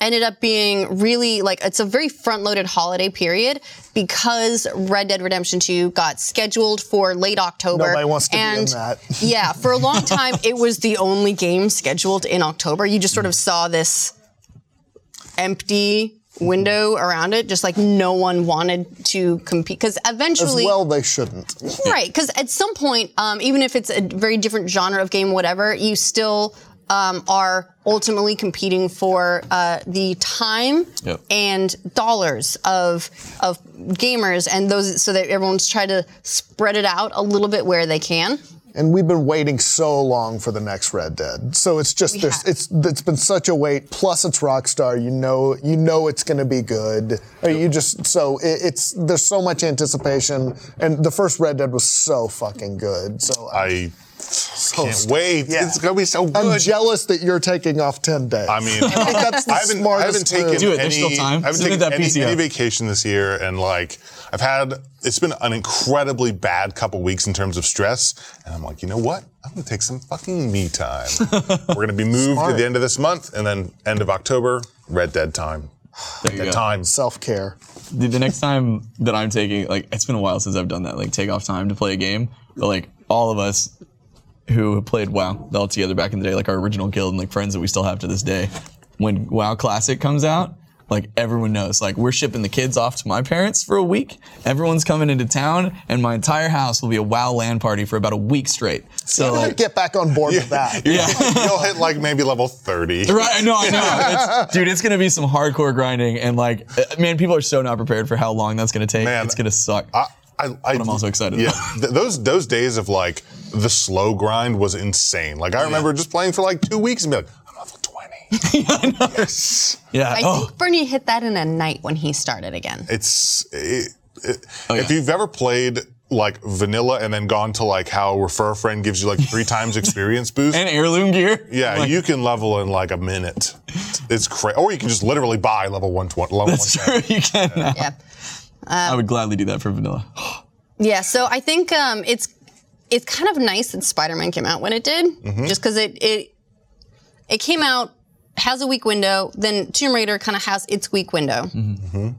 ended up being really like it's a very front-loaded holiday period because Red Dead Redemption 2 got scheduled for late October. Nobody wants to be in and that. yeah, for a long time it was the only game scheduled in October. You just sort of saw this empty window around it, just like no one wanted to compete because eventually as well, they shouldn't. Right, because at some point, um, even if it's a very different genre of game, whatever, you still um, are ultimately competing for uh, the time Yep. and dollars of of gamers, and those so that everyone's trying to spread it out a little bit where they can. And we've been waiting so long for the next Red Dead. So it's just there's it's it's been such a wait. Plus it's Rockstar. You know you know it's going to be good. Uh, You just so it, it's there's so much anticipation. And the first Red Dead was so fucking good. So I so can't wait. Yeah. It's gonna be so good. I'm jealous that you're taking off ten days. I mean, I that's the I haven't, I haven't taken. Do it, any. still time. I haven't Submit taken that any, any vacation this year, and like I've had, it's been an incredibly bad couple weeks in terms of stress. And I'm like, you know what? I'm gonna take some fucking me time. We're gonna be moved Smart. to the end of this month, and then end of October, Red Dead time. There you go. time. Self care. Dude, the next time that I'm taking, like, it's been a while since I've done that, like, take off time to play a game. But, like, all of us who played WoW all together back in the day, like our original guild and, like, friends that we still have to this day, when WoW Classic comes out, like, everyone knows, like, we're shipping the kids off to my parents for a week. Everyone's coming into town, and my entire house will be a WoW land party for about a week straight. So, like, Get back on board with that. Yeah. You'll hit like maybe level 30. Right, I know, I know. It's, dude, it's gonna be some hardcore grinding, and like, uh, man, people are so not prepared for how long that's gonna take. Man, it's gonna suck. I, I, I, I'm also excited Yeah, th- those those days of like the slow grind was insane. Like I remember just playing for like two weeks and be like, I'm level 20. yes, yeah. I oh, think Bernie hit that in a night when he started again. it's it, it, Oh, if you've ever played like vanilla and then gone to like how refer a friend gives you like three times experience boost. and heirloom gear. yeah, Like, you can level in like a minute. It's crazy. Or you can just literally buy level 120. Level That's 110. true. You can. Now. Yeah. I would gladly do that for vanilla. Yeah, so I think um, it's it's kind of nice that Spider-Man came out when it did, Mm-hmm. just because it it it came out has a week window, then Tomb Raider kind of has its week window,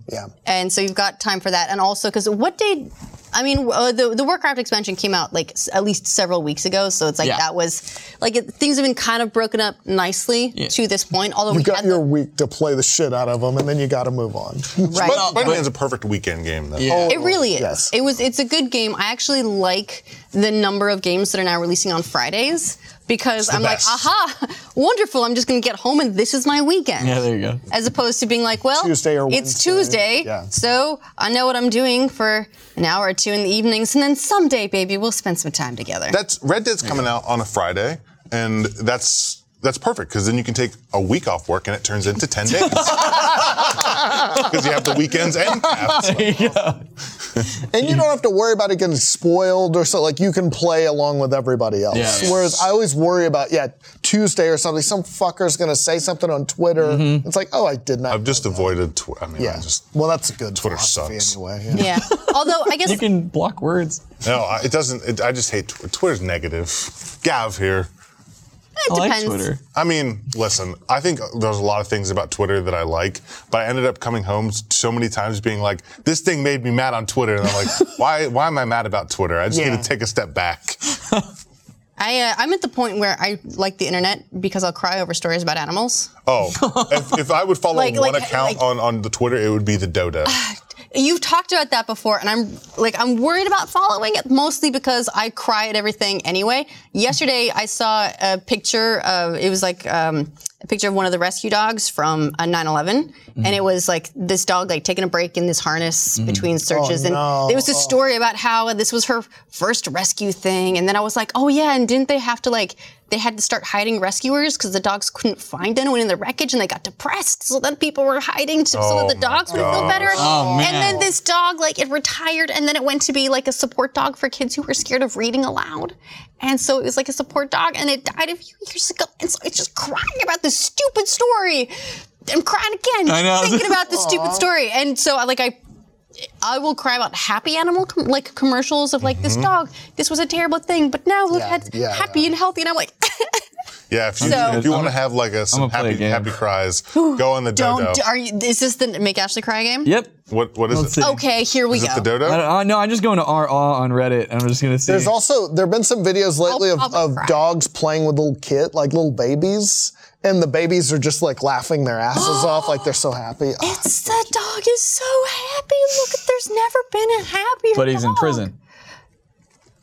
Yeah. and so you've got time for that, and also because what day? I mean, uh, the the Warcraft expansion came out like s- at least several weeks ago, so it's like Yeah. that was like it, things have been kind of broken up nicely to this point. Although You we got had your the, week to play the shit out of them, and then you got to move on. right. But Spider-Man's a perfect weekend game though. Yeah. It really is. Yes. It was. It's a good game. I actually like the number of games that are now releasing on Fridays because I'm best. like, aha, wonderful. I'm just going to get home and this is my weekend. Yeah, there you go. As opposed to being like, well, Tuesday or it's Tuesday, Yeah. so I know what I'm doing for an hour or two in the evenings, and then someday, baby, we'll spend some time together. That's Red Dead's coming out on a Friday, and that's that's perfect because then you can take a week off work and it turns into ten days because you have the weekends and caps. And you don't have to worry about it getting spoiled or so. Like you can play along with everybody else. Yeah, yeah. Whereas I always worry about yeah Tuesday or something. Some fucker's gonna say something on Twitter. Mm-hmm. It's like oh I did not. I've just avoided. Twitter. I mean, yeah. I just well, that's a good Twitter philosophy sucks. anyway. Yeah. yeah. Although I guess You can block words. no, I- it doesn't. It, I just hate Tw- Twitter's negative. Gav here. It I like. Twitter. I mean, listen, I think there's a lot of things about Twitter that I like, but I ended up coming home so many times being like, this thing made me mad on Twitter. And I'm like, why, why am I mad about Twitter? I just Yeah. need to take a step back. I, uh, I'm at the point where I like the internet because I'll cry over stories about animals. Oh, if, if I would follow Like- one like- account like- on, on the Twitter, it would be the Dodo. you've talked about that before, and I'm like, I'm worried about following it mostly because I cry at everything anyway. Yesterday, I saw a picture of it was like um, a picture of one of the rescue dogs from a 9/11, and it was like this dog like taking a break in this harness between searches, and there was a story about how this was her first rescue thing, and then I was like, oh yeah, and didn't they have to like they had to start hiding rescuers because the dogs couldn't find anyone in the wreckage and they got depressed. So then people were hiding to, so Oh that the oh dogs would feel better. Oh, man. And then this dog, like, it retired and then it went to be like a support dog for kids who were scared of reading aloud. And so it was like a support dog and it died a few years ago. And so it's just crying about this stupid story. I'm crying again, I know. thinking about this stupid story. And so, like, I I will cry about happy animal com- like commercials of like this dog. This was a terrible thing, but now look Yeah, at yeah, happy and healthy, and I'm like, Yeah, if you, So- if you want to have like a some gonna a happy game. happy cries, go on the dodo. don't. Are you? Is this the make Ashley cry game? Yep. What what is Let's it? see. Okay, here we Is go. it the dodo? I don't, uh, no, I'm just going to R on Reddit. I'm just gonna see. There's also there have been some videos lately of, probably of dogs playing with little kid, like little babies, and the babies are just like laughing their asses off, like they're so happy. Oh, It's the dog is so happy. Look, there's never been a happier. but he's in dog. prison.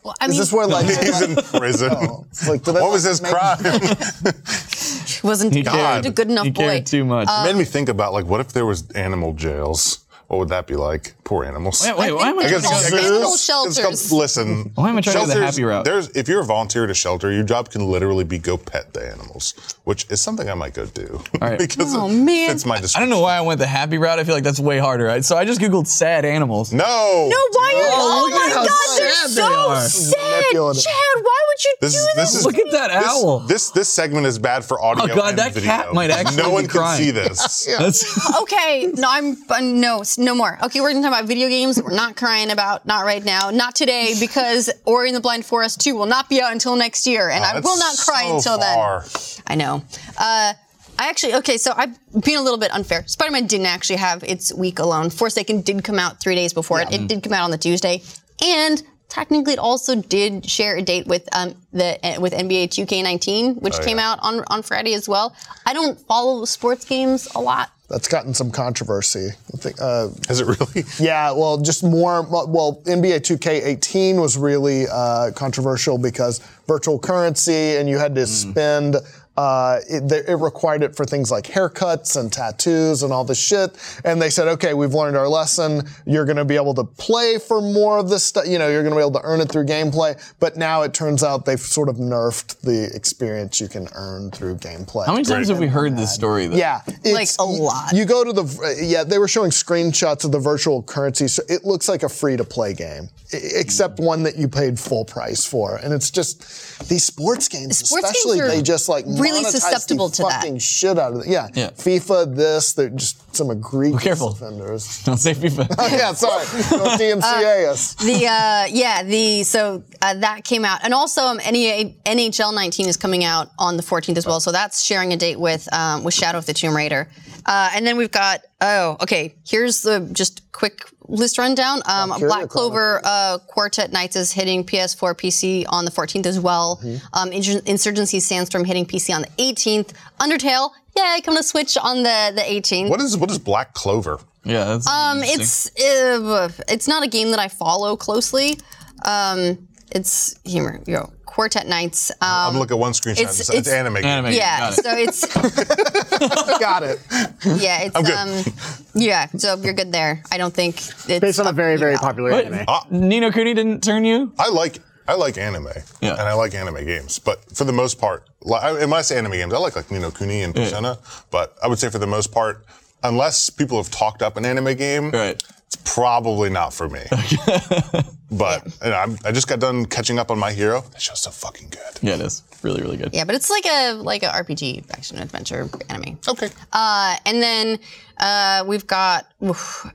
Well, I is mean, this where like He's in prison. it's like, what was his make- crime? wasn't He God. cared. a good enough he boy. cared too much. Uh, Made me think about like what if there was animal jails? What would that be like? Poor animals. wait, wait, why am I think trying to go? also- Animal it's shelters. listen. Why am I trying to go the happy route? There's if you're a volunteer at a shelter, your job can literally be go pet the animals, which is something I might go do. All right. because Oh, it man. fits my I don't know why I went the happy route. I feel like that's way harder. Right? So I just googled sad animals. No. No, why are you? Oh, look at my how God, they're sad they so are. sad. Chad, why would you This do is this? this is Look at that this, owl. This this segment is bad for audio. Oh, God, and that video. cat might actually No one can see this. Okay, no, I'm uh, no, no more. Okay, we're gonna talk about video games. We're not crying about, not right now, not today, because Ori and the Blind Forest 2 will not be out until next year, and I will not cry so until far. then. I know. Uh, I actually okay, so I'm being a little bit unfair. Spider-Man didn't actually have its week alone. Forsaken did come out three days before it. It did come out on the Tuesday, and technically it also did share a date with um the uh, with NBA 2K19, which Oh, came yeah. out on on Friday as well. I don't follow sports games a lot. That's gotten some controversy. I think, uh, Is it really? Yeah, well, just more. Well, NBA 2K18 was really uh, controversial because virtual currency, and you had to spend. Uh, it, it required it for things like haircuts and tattoos and all this shit. And they said, okay, we've learned our lesson. You're going to be able to play for more of this stuff. You know, you're going to be able to earn it through gameplay. But now it turns out they've sort of nerfed the experience you can earn through gameplay. How many times have we heard this story? Though? Yeah, Like, it's- a lot. You go to the yeah, they were showing screenshots of the virtual currency. So it looks like a free to play game, I- except one that you paid full price for, and it's just these sports games, Sports games especially are they just like really monetize the susceptible to that. fucking shit out of it. Yeah. Yeah. FIFA, this, they're just some egregious careful. offenders. Don't say FIFA. Oh, yeah, sorry, don't DMCA us. the uh, yeah the so uh, that came out and also um, NEA, NHL 19 is coming out on the 14th as well so that's sharing a date with um, with Shadow of the Tomb Raider uh, and then we've got oh okay here's the just quick list rundown. Um, Black Clover uh, Quartet Knights is hitting PS4 PC on the 14th as well. Um, Insurgency Sandstorm hitting PC on the 18th Undertale yeah coming to Switch on the the 18th What is what is Black Clover? yeah, that's um, it's uh, it's not a game that I follow closely. Um, it's humor, you know, Quartet Knights. Um, I'm looking at one screenshot. it's- It's, it's, it's- anime. Anime. yeah, Got it. so it's Got it. yeah, it's good. um, yeah. So you're good there. I don't think it's Based on a very, very popular What? anime. Ni no Kuni didn't turn you? I like I like anime, Yeah. and I like anime games. But for the most part, li- I- and when I say anime games, I like like Ni no Kuni and Persona. But I would say for the most part, unless people have talked up an anime game, Right. it's probably not for me. but you know, I'm, I just got done catching up on My Hero. That show's so fucking good. Yeah, it is. Really, really good. Yeah, but it's like a like a RPG action adventure anime. Okay. Uh, and then uh, we've got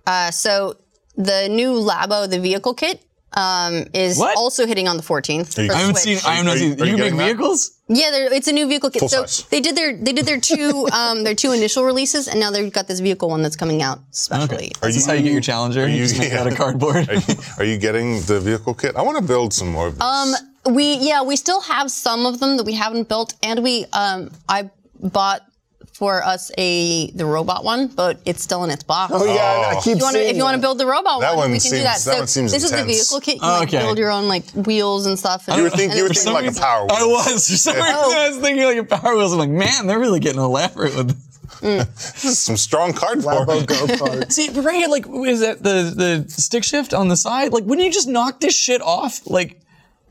uh, so the new Labo, the vehicle kit, um, is What? also hitting on the 14th. for I haven't Switch. seen. I have not Are you- seen. are You, you make getting that? vehicles? Yeah, it's a new vehicle kit. Full so size. they did their they did their two um, their two initial releases, and now they've got this vehicle one that's coming out specially. Are Is how you get your challenger? You, you- just make yeah. out of cardboard. Are you, are you getting the vehicle kit? I want to build some more of this. Um, we yeah we still have some of them that we haven't built, and we um I bought for us a the robot one, but it's still in its box. Oh yeah, I keep If you want to, seeing if you want to build the robot That one, one we can do seems- that. that so one seems this is the vehicle kit. You Oh, like build your own like wheels and stuff. And, You were, think, and you were thinking like a power wheel. I was. For some reason, I was thinking like a Power Wheels. I'm like, man, they're really getting elaborate with this. Some strong cardboard. Labo go kart. See, right here, like, is that the the stick shift on the side? Like, wouldn't you just knock this shit off? Like,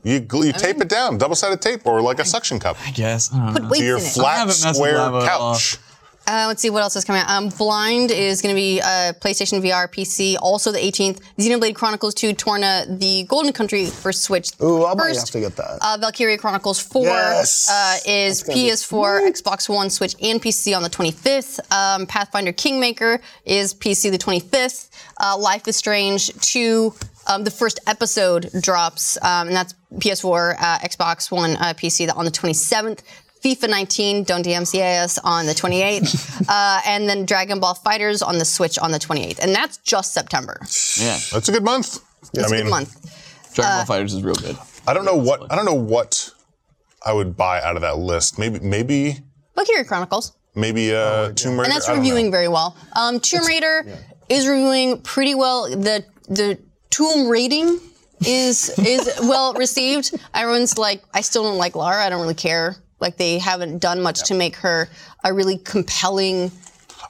You, gl- you tape it down, double-sided tape, or like a suction cup I guess. I don't Put know. weights to your in it. flat, haven't messed with square Labo at all. couch. Uh, let's see what else is coming out. Um, Blind is going to be uh, PlayStation VR, PC. Also the 18th, Xenoblade Chronicles 2, Torna, the Golden Country for Switch. Ooh, I might have First, to get that. Uh, Valkyria Chronicles 4 Yes. uh, is That's gonna be PS4, Xbox One, Switch, and PC on the 25th. Um, Pathfinder Kingmaker is PC the 25th. Uh, Life is Strange 2, um, the first episode drops, um, and that's PS4, uh, Xbox One, uh, PC on the 27th. FIFA 19, Don't DMCA us on the 28th. uh, and then Dragon Ball FighterZ on the Switch on the 28th. And that's just September. Yeah. That's a good month. It's I a mean, good month. Dragon Uh, Ball Fighters is real good. I don't know what I don't know what I would buy out of that list. Maybe maybe Valkyria Chronicles. maybe uh, Tomb Raider. and that's I don't know. reviewing very well. Um, Tomb Raider is reviewing pretty well. The the Tomb rating is is well received. Everyone's like, I still don't like Lara. I don't really care. Like they haven't done much to make her a really compelling.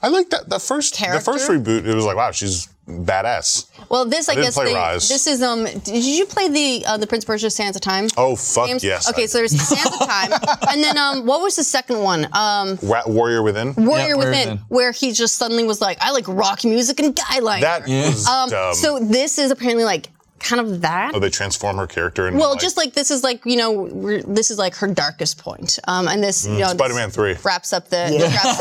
I like that. The first the first reboot. It was like wow, she's badass. Well, this I didn't guess play they, Rise. this is um. Did you play the uh, the Prince of Persia: Sands of Time? Oh fuck games? yes. Okay, I- so there's Sands of Time, and then um, what was the second one? Um, Wa- Warrior Within. Warrior Warrior Within, Within. where he just suddenly was like, I like rock music and guideline. That was Um, dumb. so this is apparently like kind of that. oh, they transform her character into well, like, just like this is like you know we're, this is like her darkest point, um, and this you know Spider-Man 3. wraps up the this wraps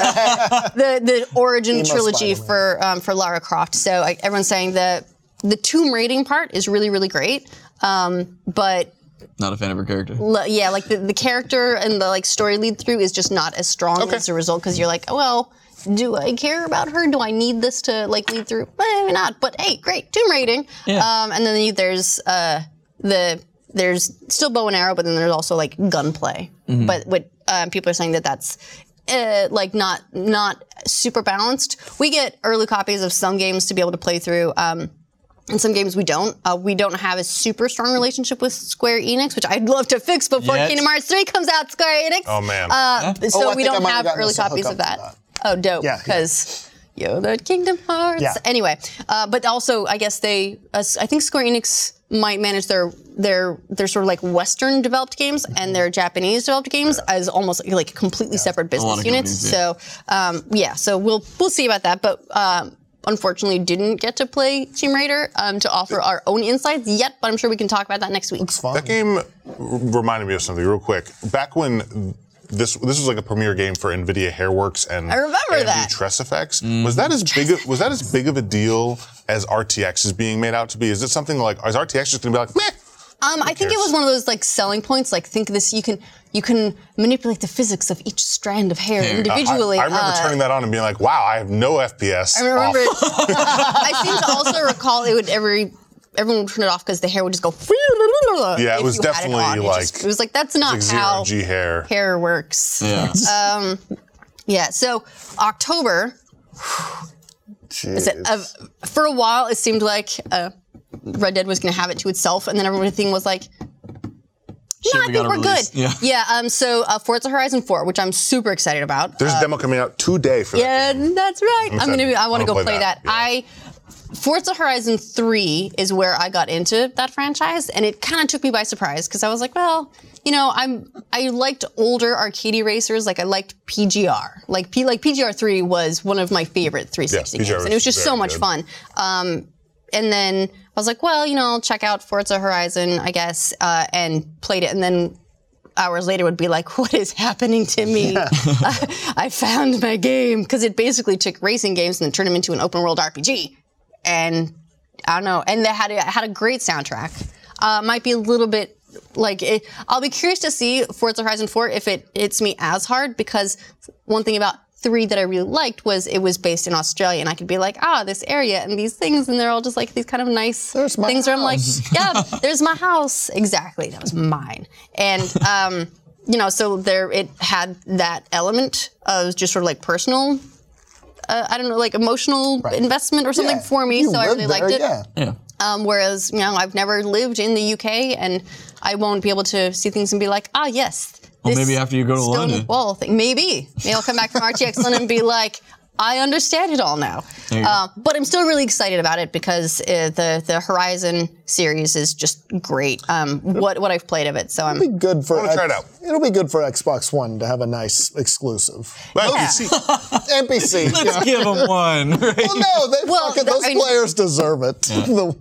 up the the origin Emo trilogy Spider-Man. for um, for Lara Croft. So like, everyone's saying that the tomb raiding part is really really great, um, but Not a fan of her character. l- yeah, like the, the character and the like story lead through is just not as strong Okay. as a result because you're like, oh, well, do I care about her? Do I need this to like lead through? Well, Maybe not. But hey, great tomb raiding. Yeah. Um, and then you, there's uh, the there's still bow and arrow, but then there's also like gunplay. But what um, people are saying that that's uh, like not not super balanced. We get early copies of some games to be able to play through. Um, in some games we don't. Uh, we don't have a super strong relationship with Square Enix, which I'd love to fix before Yet. Kingdom Hearts 3 comes out, Square Enix. Oh man. Uh, so Oh, we don't have have early copies of that. that. Oh, dope. Yeah, yeah. Because yo, the Kingdom Hearts. Yeah. Anyway, uh, but also I guess they, uh, I think Square Enix might manage their their their sort of like Western developed games and their Japanese developed games as almost like completely separate business of units. companies, So um, yeah, so we'll we'll see about that, but. Um, Unfortunately, didn't get to play Tomb Raider um, to offer our own insights yet, but I'm sure we can talk about that next week. It's fun. That game r- reminded me of something real quick. Back when this this was like a premiere game for Nvidia Hairworks and I remember AMD that. TressFX. Was that as big of, was that as big of a deal as RTX is being made out to be? Is it something like is RTX just gonna be like meh? Um, I think it was one of those like selling points. Like, think of this: you can you can manipulate the physics of each strand of hair Hair. individually. I, I remember Uh, turning that on and being like, wow, I have no FPS. I remember. off. I seem to also recall it would every everyone would turn it off because the hair would just go. Yeah, it if was you had definitely. It just- like- it was like that's not like how G hair. hair works. Yeah. Yeah. So October. Is it, uh, for a while, it seemed like uh, Red Dead was going to have it to itself, and then everything was like, no, Shit, I we think we're release. good. Yeah. Yeah. Um. So uh, Forza Horizon 4, which I'm super excited about. There's a demo coming out today for Yeah, that. Game. that's right. I'm, excited. gonna. Be, I want to go play play that. that, yeah. I Forza Horizon 3 is where I got into that franchise, and it kind of took me by surprise because I was like, well, you know, I'm I liked older arcade racers, like I liked PGR. Like P, like PGR 3 was one of my favorite 360 Yeah, games, and it was just so much good. fun. Um, and then I was like, well, you know, I'll check out Forza Horizon, I guess, uh, and played it, and then hours later would be like, what is happening to me? I, I found my game because it basically took racing games and then turned them into an open world RPG. And I don't know, and they had a, had a great soundtrack. Uh, might be a little bit like it, I'll be curious to see Forza Horizon 4 if it hits me as hard because one thing about three that I really liked was it was based in Australia and I could be like, ah, this area and these things, and they're all just like these kind of nice things where I'm like, yeah, there's my house. Exactly, that was mine. And um, you know, so there it had that element of just sort of like personal. Uh, I don't know, like emotional investment or something Yeah, for me, you so I lived really liked it. Yeah. Yeah. Um, whereas, you know, I've never lived in the UK and I won't be able to see things and be like, ah, yes. Well, maybe after you go to London. Wall thing. Maybe. Maybe I'll come back from RTX London and be like, I understand it all now. There. Uh, but I'm still really excited about it because uh, the the Horizon series is just great. Um, what what I've played of it, so I'm Be good for. I wanna try it out. It'll be good for Xbox One to have a nice exclusive. But Yeah. you see, And PC. Let's yeah. give them one. Right? Well, no, they Well, fucking, the- those I mean- players deserve it. The-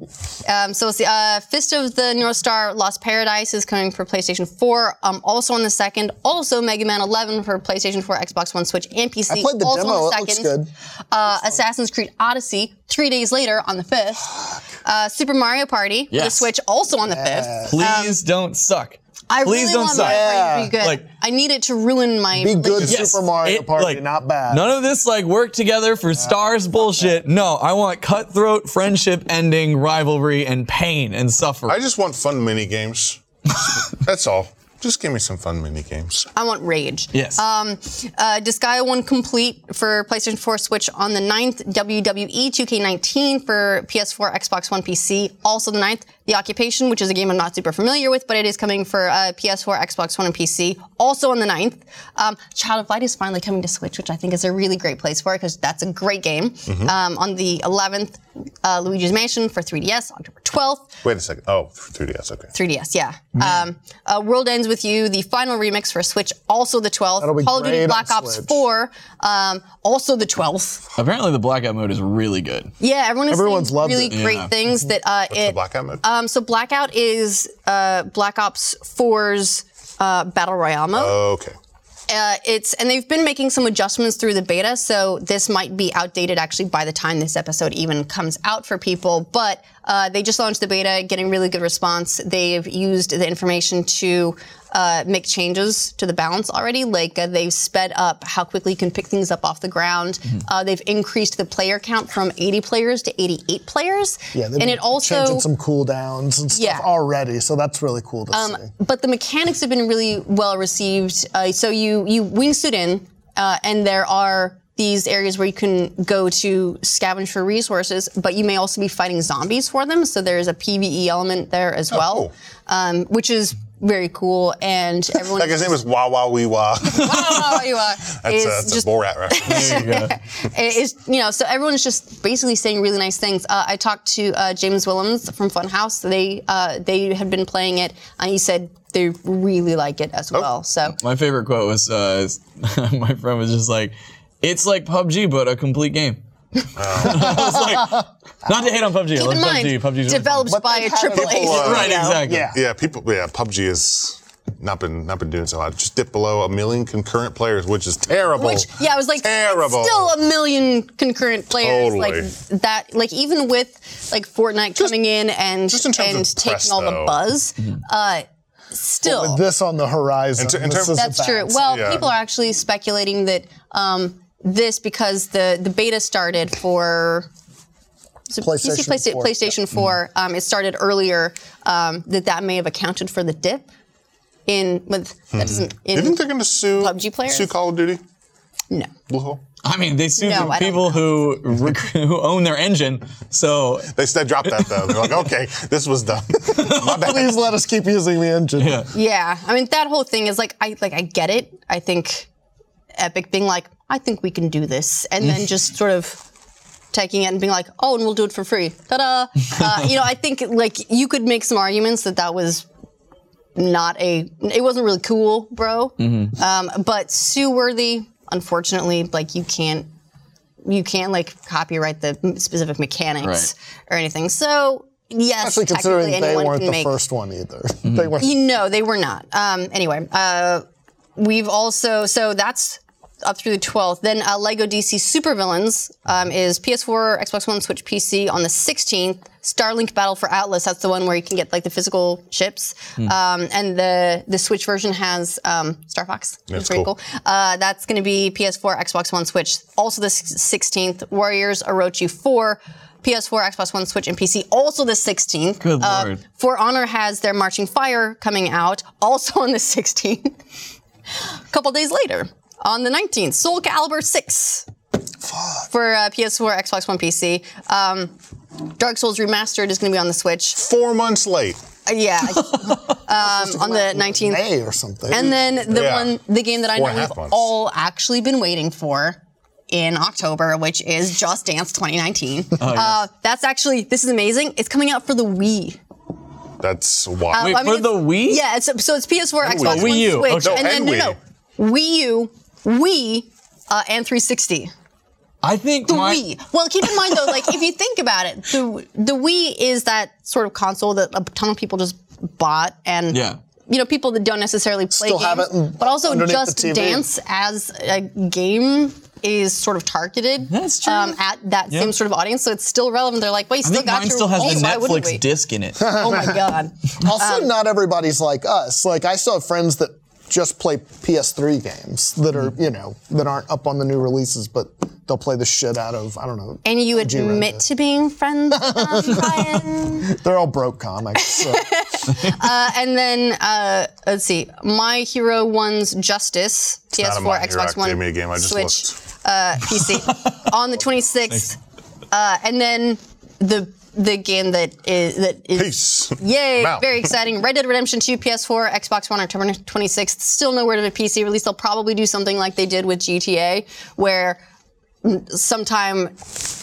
Um, so it's the uh, Fist of the North Star Lost Paradise is coming for PlayStation 4. Um, also on the second. Also Mega Man 11 for PlayStation 4, Xbox One, Switch, and PC. I played the also demo. on It the looks second. Good. Uh, Assassin's Creed Odyssey three days later on the 5th. Uh, Super Mario Party for the Yes. Switch also on the 5th. Please don't suck. I Please really don't want suck. Mario Party to be good. Like- I need it to ruin my Be good religion. Yes, Super Mario it- Party, like, not bad. None of this like work together for stars bullshit. No, I want cutthroat, friendship ending, rivalry, and pain and suffering. I just want fun mini games. That's all. Just give me some fun mini games. I want Rage. yes. Um, uh, Disgaea 1 Complete for PlayStation 4 Switch on the 9th. WWE 2K19 for PS4, Xbox One, PC. Also the 9th. The Occupation, which is a game I'm not super familiar with, but it is coming for uh, PS4, Xbox One, and PC. Also on the 9th. Um, Child of Light is finally coming to Switch, which I think is a really great place for it because that's a great game. Um, on the 11th, uh, Luigi's Mansion for 3DS, October 12th. Wait a second. Oh, 3DS. Okay. 3DS, yeah. Um, uh, World Ends with You, the final remix for Switch, also the 12th. That'll be Call of Duty Black Ops Switch. 4, um, also the 12th. Apparently, the blackout mode is really good. Yeah, everyone is Everyone's saying loved really it. great Yeah. things that uh, The it. blackout mode. Um, so Blackout is uh, Black Ops 4's uh, battle royale mode. okay. Uh, it's and they've been making some adjustments through the beta, so this might be outdated actually by the time this episode even comes out for people. But uh, they just launched the beta, getting really good response. They've used the information to uh, make changes to the balance already. Like uh, they've sped up how quickly you can pick things up off the ground. Uh, they've increased the player count from 80 players to 88 players. yeah, they've and been it also changing some cooldowns and stuff Yeah. already, so that's really cool to see. but the mechanics have been really well received. Uh, so you you wingsuit in, uh, and there are these areas where you can go to scavenge for resources, but you may also be fighting zombies for them. So there's a PVE element there as well, cool. um, which is very cool. And everyone Like his name is Wah Wah Wee Wah. That's, oh, you are, a, is that's just a Borat reference. There you go. it is you know so everyone's just basically saying really nice things uh, i talked to uh, james willems from Funhaus they uh, they had been playing it and he said they really like it as well so My favorite quote was uh, my friend was just like, "It's like PUBG, but a complete game." I was like, not to hate on PUBG. I keep love in mind PUBG. PUBG's really developed But by a they've had triple a uh, Right, exactly. Yeah. yeah, people. Yeah, PUBG has not been not been doing so hot. Just dipped below a million concurrent players, which is terrible. which yeah i was like terrible. still a million concurrent players Totally. like that like even with like fortnite coming in and just in terms and of taking press, all the though. buzz uh still With this on the horizon, In ter- in this terms- is That's bad. true. Well, Yeah. people are actually speculating that um, this because the the beta started for so PC, PlayStation 4, PlayStation 4. Um, it started earlier. Um, that that may have accounted for the dip in with that doesn't in you think they're going to sue PUBG players? sue Call of Duty? no. Bluehole? I mean, they sued No, the people who rec- who own their engine. So They said dropped that though. They're like, okay, this was done. Please let us keep using the engine. yeah, Yeah, I mean that whole thing is like I like I get it. I think Epic being like, I think we can do this, and then just sort of taking it and being like, oh, and we'll do it for free. Ta-da! Uh, you know, I think like you could make some arguments that that was not a, it wasn't really cool, bro. Um, but sue worthy, unfortunately, like you can't. You can't like copyright the specific mechanics Right. or anything. So yes, Especially technically considering they weren't the make first one either. They were you know, they were not. Um, anyway, uh, we've also so that's up through the 12th. Then uh, Lego DC Supervillains um, is PS4, Xbox One, Switch, PC on the 16th. Starlink Battle for Atlas. That's the one where you can get like the physical ships. Um, and the the Switch version has um, Star Fox. which is That's pretty cool. cool. Uh, that's going to be PS4, Xbox One, Switch. Also the 16th. Warriors Orochi 4. PS4, Xbox One, Switch, and PC. Also the 16th. Good Uh, lord. For Honor has their Marching Fire coming out also on the 16th. A couple days later, on the 19th, Soul Calibur 6 for uh, PS4, Xbox One, PC. Um, Dark Souls Remastered is going to be on the Switch. Four months late. Uh, yeah, um, on the 19th. May or something. And then the Yeah. one, the game that I Four know and a half we've months. all actually been waiting for in October, which is Just Dance 2019. Oh, uh, that's actually, this is amazing. It's coming out for the Wii. That's wild. Wait, I mean, for the Wii? Yeah, it's, so it's PS4, Xbox Wii One, U. Switch, Okay. and No, then and no, no, Wii U, Wii, uh, and 360. I think The my, Wii. Well, keep in mind though, like if you think about it, the the Wii is that sort of console that a ton of people just bought, and Yeah. you know, people that don't necessarily play Still games, have it but also Just Dance as a game is sort of targeted That's true. Um, at that Yeah. same sort of audience, so it's still relevant. They're like, wait, I still think got mine your still has oh, the why Netflix disc in it. Oh my god. Also, Um, not everybody's like us. Like I still have friends that just play PS3 games that are, you know, that aren't up on the new releases, but they'll play the shit out of, I don't know. And you OG Red admit to being friends with them, Brian? They're all broke comics. So. Uh, and then uh, let's see, My Hero One's Justice, not a PS4, My Hero Xbox One, Academia game, I just Switch, looked. uh, PC on the 26th, uh, and then the the game that is that is Peace. Yay! Very exciting. Red Dead Redemption 2, PS4, Xbox One, October 26th. Still no word of a PC release. They'll probably do something like they did with GTA, where sometime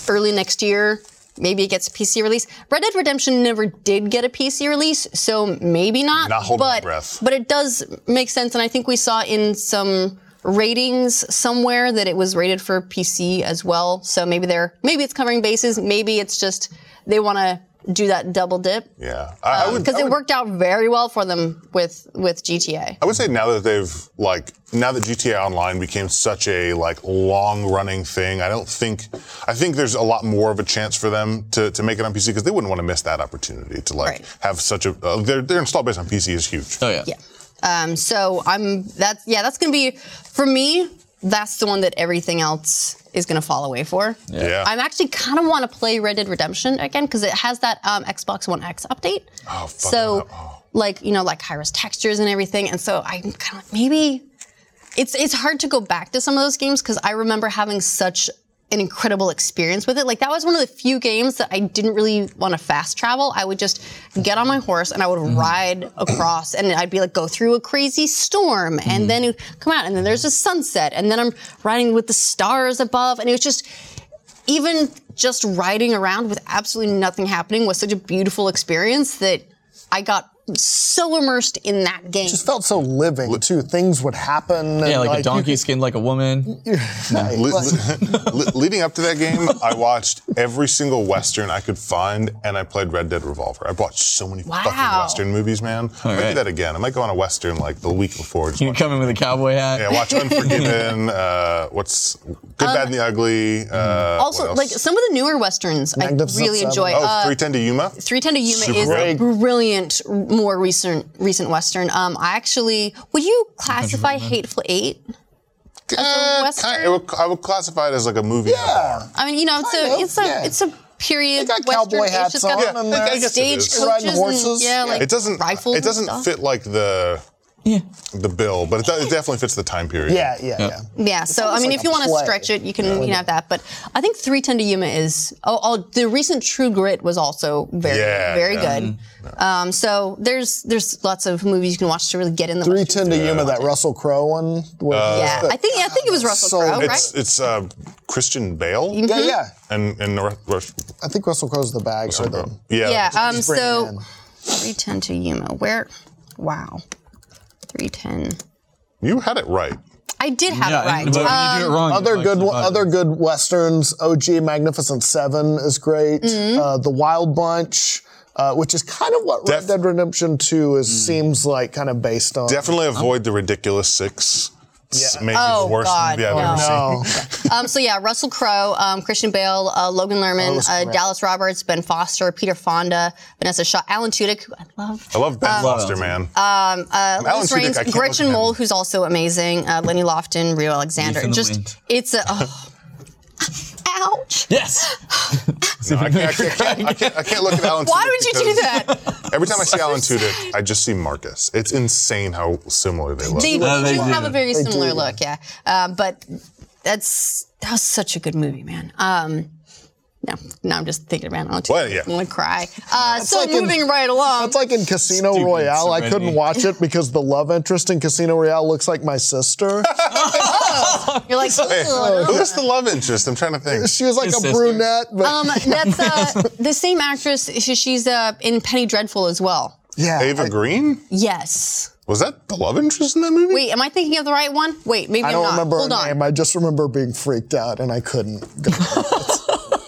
early next year, maybe it gets a PC release. Red Dead Redemption never did get a PC release, so maybe not. Not holding my but, breath. But it does make sense, and I think we saw in some ratings somewhere that it was rated for PC as well. So maybe they're maybe it's covering bases. Maybe it's just they want to do that double dip Yeah. I, I would, because I it worked out very well for them with with GTA. I would say now that they've like now that GTA Online became such a like long running thing, I don't think I think there's a lot more of a chance for them to, to make it on PC because they wouldn't want to miss that opportunity to like Right. have such a uh, their their install base on PC is huge. Oh yeah. Yeah. Um, so I'm that's yeah that's gonna be for me. That's the one that everything else is gonna fall away for. Yeah. I'm actually kind of want to play Red Dead Redemption again because it has that um, Xbox One X update. Oh, fuck so. Oh. like you know like high res textures and everything, and so I'm kind of like maybe it's it's hard to go back to some of those games because I remember having such an incredible experience with it. Like that was one of the few games that I didn't really want to fast travel. I would just get on my horse and I would mm-hmm. ride across and I'd be like go through a crazy storm and mm-hmm. then it would come out and then there's a sunset and then I'm riding with the stars above and it was just even just riding around with absolutely nothing happening was such a beautiful experience that I got so immersed in that game. just felt so living too. Things would happen. Yeah, and, like, a donkey could- skinned like a woman. Le- le- leading up to that game, I watched every single Western I could find, and I played Red Dead Revolver. I've watched so many fucking Western movies, man. I might do that again. I might go on a Western like the week before. Just You come in with a cowboy hat. yeah, watch Unforgiven. uh, what's Good, Bad, and the Ugly. Uh, Um, also, like some of the newer westerns, I really Seven. enjoy. oh, Uh, 310 to Yuma. 310 to Yuma Super is a great. brilliant, more recent recent western. Um, I actually, would you classify Hateful Eight? Uh, Western? kind- it would- I would classify it as like a movie. Yeah. I mean, you know, it's Kind a of, it's a yeah. it's a period They got western. cowboy It's hats just got on the and I guess it is. stagecoaches and horses. yeah, Yeah. like It doesn't. rifles. It doesn't and stuff. fit like the Yeah. the bill, but it, it definitely fits the time period. yeah, yeah, yeah. Yeah, so I mean, like if you want to stretch it, you can you can have that. But I think 310 to Yuma is oh, oh the recent True Grit was also very Yeah, very yeah. good. Um, so there's there's lots of movies you can watch to really get in the. Three Western ten to Yuma, that Russell Crowe one. where- Yeah, I think I think it was Russell So Crowe, right? It's it's uh, Christian Bale yeah, yeah. and and Ru- Ru- I think Russell Crowe's the bag or the. yeah. yeah. Um. Just bring it So in. 310 to Yuma. Where? Wow. 310. You had it right. I did have Yeah, it right. but when you do it wrong, Other you good, like, other good westerns. OG Magnificent Seven is great. Mm-hmm. Uh, the Wild Bunch, uh, which is kind of what Def- Red Dead Redemption Two is, Mm. seems like, kind of based on. Definitely avoid the ridiculous six. It's Yeah. maybe Oh, the worst God, movie I've no. ever seen. No, Um, so yeah, Russell Crowe, um, Christian Bale, uh, Logan Lerman, uh. Dallas Roberts, Ben Foster, Peter Fonda, Vinessa Shaw, Alan Tudyk, who I love. I love Ben Foster, man. Uh, Alan Liz Tudyk, Raines, I Gretchen look at him. Mol, who's also amazing. Uh, Lennie Loftin, Rio Alexander. Leaf Just Wind. it's a oh. Ouch. Yes. No, I, can't, I, can't, I, can't, I, can't, look at Alan. Why Tudyk would you do that? Every time I see Alan Tudyk, I just see Marcus. It's insane how similar they look. They, No, they do do. have a very similar look, yeah. Uh, but that's that was such a good movie, man. Um, no, no, I'm just thinking about it. Well, yeah. I'm gonna cry. Uh, so like in- moving right along. It's like in Casino Stupid Royale. I couldn't watch it because the love interest in Casino Royale looks like my sister. You're like, Hey, "Ugh." who's the love interest? I'm trying to think. She was like His a sister. brunette, but um, that's uh, the same actress. she- She's uh, in Penny Dreadful as well. yeah. Ava I, Green? Yes. Was that the love interest in that movie? Wait, am I thinking of the right one? Wait, maybe I don't not. remember Hold her on. name. I just remember being freaked out and I couldn't.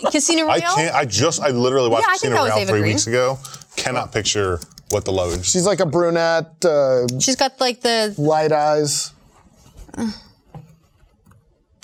go. Casino I can't. I just. I literally watched Yeah, I Casino that Royale three Green. weeks ago. Cannot picture what the love interest. She's like a brunette, uh, She's got like the. light eyes.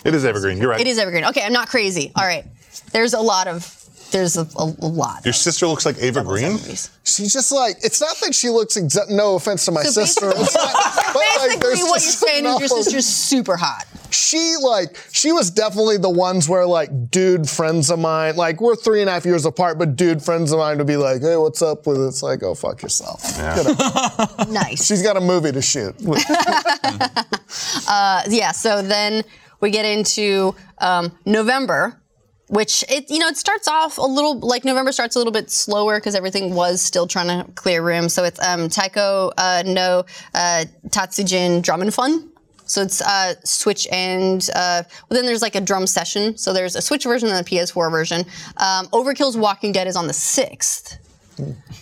It is Eva Green. You're right. It is Eva Green. Okay, I'm not crazy. All right. There's a lot of. There's a, a, a lot. Your sister looks like Eva Green. movies. She's just like, it's not that she looks exact. No offense to my So sister. basically, It's like, but like, basically there's what you're just saying is your enough of- sister's super hot. She like she was definitely the ones where like dude friends of mine like we're three and a half years apart, but dude friends of mine would be like, hey, what's up with it? It's like, oh fuck yourself. Get up. Nice. She's got a movie to shoot. yeah. So then we get into um, November, which it you know it starts off a little like November starts a little bit slower because everything was still trying to clear room. So it's um, Taiko uh, no uh, Tatsujin Drum and Fun. So it's uh, Switch and uh, well, then there's like a drum session. So there's a Switch version and a PS4 version. Um, Overkill's Walking Dead is on the sixth.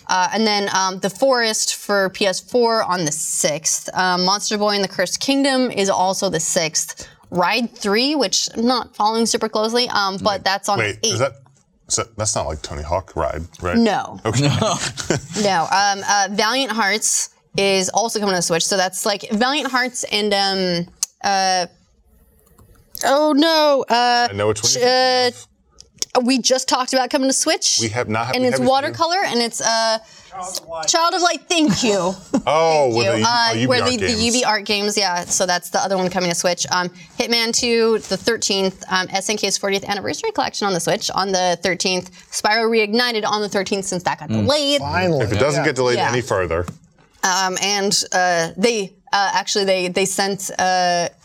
Uh, and then um, The Forest for PS4 on the 6th. Um, Monster Boy and the Cursed Kingdom is also the 6th. Ride 3, which I'm not following super closely, um, but that's on Wait, the 8th. is that? So that's not like Tony Hawk ride, right? No. Okay. No. Um, uh, Valiant Hearts is also coming to Switch. So that's like Valiant Hearts and. Um, uh, oh no. Uh, I know which one. you're uh, thinking of. we just talked about coming to Switch. We have not- And we it's haven't seen watercolor and it's uh, Child of Light. Thank you. Oh, you. with the, Uh, oh, UB where art the, the games. UbiArt games, yeah. So that's the other one coming to Switch. Um, Hitman 2, the 13th. Um, SNK's 40th anniversary collection on the Switch on the 13th. Spyro Reignited on the 13th since that got delayed. Finally. If it doesn't get delayed Yeah. any further, Um, and uh, they uh, actually they they sent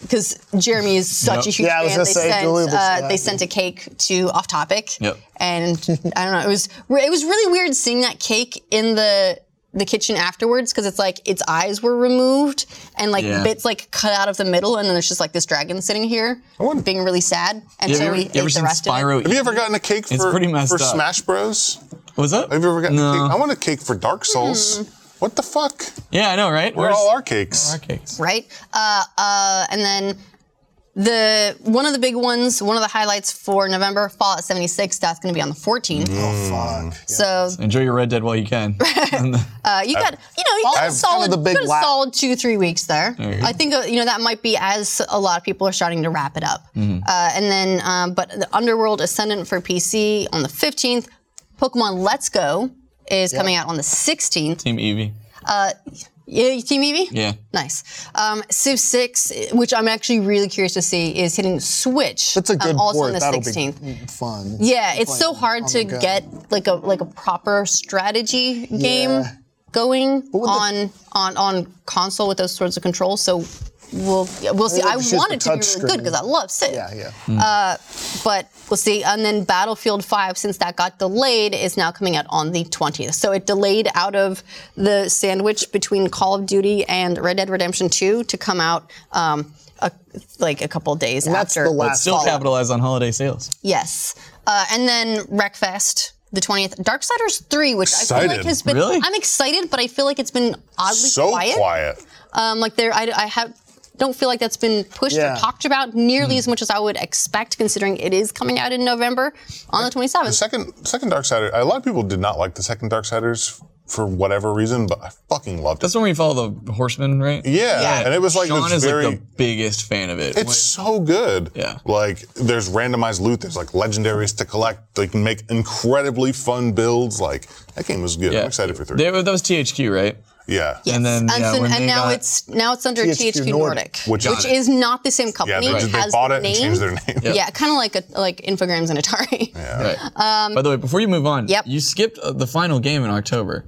because Jeremy is such a huge Yeah, I was fan. They say, sent uh, yeah. they sent a cake to Off Topic. Yep. And I don't know. It was it was really weird seeing that cake in the the kitchen afterwards because it's like its eyes were removed and like Yeah. bits like cut out of the middle and then there's just like this dragon sitting here being really sad and You so ever, we you ate ever the rest Spyro? of it. have you ever gotten a cake for, for. Smash Bros? What Was that? Have you ever gotten No. a cake? I want a cake for Dark Souls. Hmm. What the fuck? Yeah, I know, right? We're all our cakes? our cakes? right? Uh, uh, and then the one of the big ones, one of the highlights for November, Fallout 76. That's going to be on the 14th. Oh, fuck. So Enjoy your Red Dead while you can. Uh, you got, you know, you got a I've- solid, the big you got a lap- solid two, three weeks there. you go. I think uh, you know that might be as a lot of people are starting to wrap it up. Mm-hmm. Uh, and then, um, but the Underworld Ascendant for PC on the 15th. Pokemon Let's Go is coming out on the 16th. Team Eevee. Yeah, Team Eevee? Yeah. Nice. Um, Civ 6, which I'm actually really curious to see, is hitting Switch. That's a good um, also port. on the That'll 16th. be fun. Yeah, it's so hard to go. get like a like a proper strategy game Yeah. going with the- on on on console with those sorts of controls. So we'll we'll see. Maybe I they want it to be really touch good because I love Civ. Yeah, yeah. But we'll see. And then Battlefield 5, since that got delayed, is now coming out on the 20th. So it delayed out of the sandwich between Call of Duty and Red Dead Redemption 2 to come out um, a, like a couple days And that's after. the last Still capitalize on holiday sales. Yes. Uh, and then Wreckfest. The 20th, Darksiders 3, which I feel like has been. Really? I'm excited, but I feel like it's been oddly So quiet. quiet. Um, like there, I, I have don't feel like that's been pushed Yeah. or talked about nearly hmm. as much as I would expect, considering it is coming out in November on the 27th. The second second Darksiders. A lot of people did not like the second Dark Siders for whatever reason, but I fucking loved it. That's when we follow the horseman, right? yeah, Yeah. and it was like Sean this is very. like the biggest fan of it. It's so good. Yeah. Like there's randomized loot. There's like legendaries to collect. They can make incredibly fun builds. Like that game was good. Yeah. I'm excited for three. They- that was THQ, right? Yeah. Yes. And then, yeah, so- when and now got- it's now it's under THQ THQ, Nordic, Nordic, which which, is- is not the same company. they, it just, they has bought the it name. and changed their name. Yeah, kind of like a like Infogrames and Atari. Right. By the way, before you move on, Um, Yep. you skipped uh, the final game in October,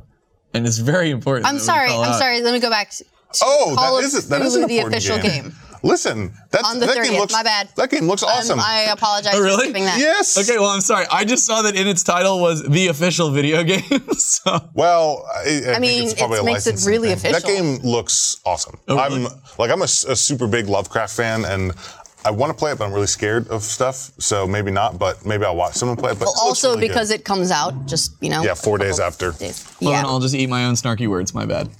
and it's very important. I'm sorry. I'm out. sorry. Let me go back. To Oh, Call that of is it. That is an the important official game. Listen, that's On the that 30th, game looks my bad. That game looks awesome. Um, I apologize Oh, really? for skipping that. yes. Okay, well, I'm sorry. I just saw that in its title was the official video game. so Well, I, I, think mean, it's probably it makes it really thing. That game looks awesome. Oh, I'm like I'm a super big Lovecraft fan, and I want to play it, but I'm really scared of stuff. So maybe not, but maybe I'll watch someone play it. But Well, it also really because good. it comes out just you know. Yeah, four days after. Days. well, Yeah. then I'll just eat my own snarky words. My bad.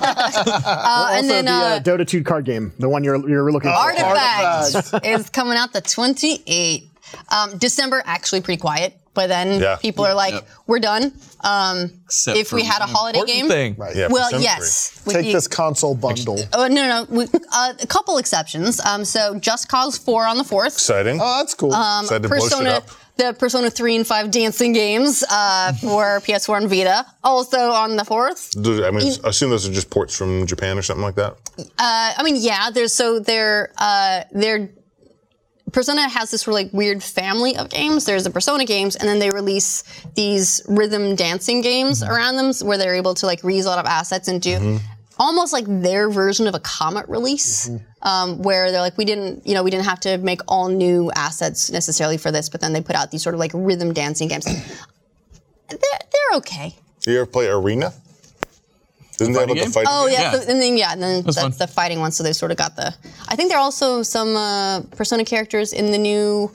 Uh, and also then the uh, uh, Dota 2 card game, the one you're you're looking for. Artifact is coming out the 28th. Um, December actually pretty quiet. But then Yeah. people are like, Yep. "We're done." Um, Except if we had a one holiday important game, thing. Right. Yeah, well, Persona yes. We- Take you- this console bundle. Oh no, no, we, uh, a couple exceptions. Um, so Just Cause 4 on the 4th. exciting. Oh, that's cool. Um, Excited to blow shit Persona, up. the Persona 3 and 5 dancing games uh, for PS4 and Vita, also on the 4th. Do- I mean, I assume those are just ports from Japan or something like that. Uh, I mean, yeah, there's so they're uh, they're Persona has this really like weird family of games. There's the Persona games, and then they release these rhythm dancing games mm-hmm. around them, where they're able to like reuse a lot of assets and do mm-hmm. almost like their version of a Comet release, mm-hmm. um, where they're like, we didn't, you know, we didn't have to make all new assets necessarily for this, but then they put out these sort of like rhythm dancing games. they're, they're okay. You ever play Arena? Isn't that fighting about the fighting Oh game? yeah, Yeah. so- and then yeah, and then that's fun. the fighting one. So they sort of got the. I think there are also some uh, Persona characters in the new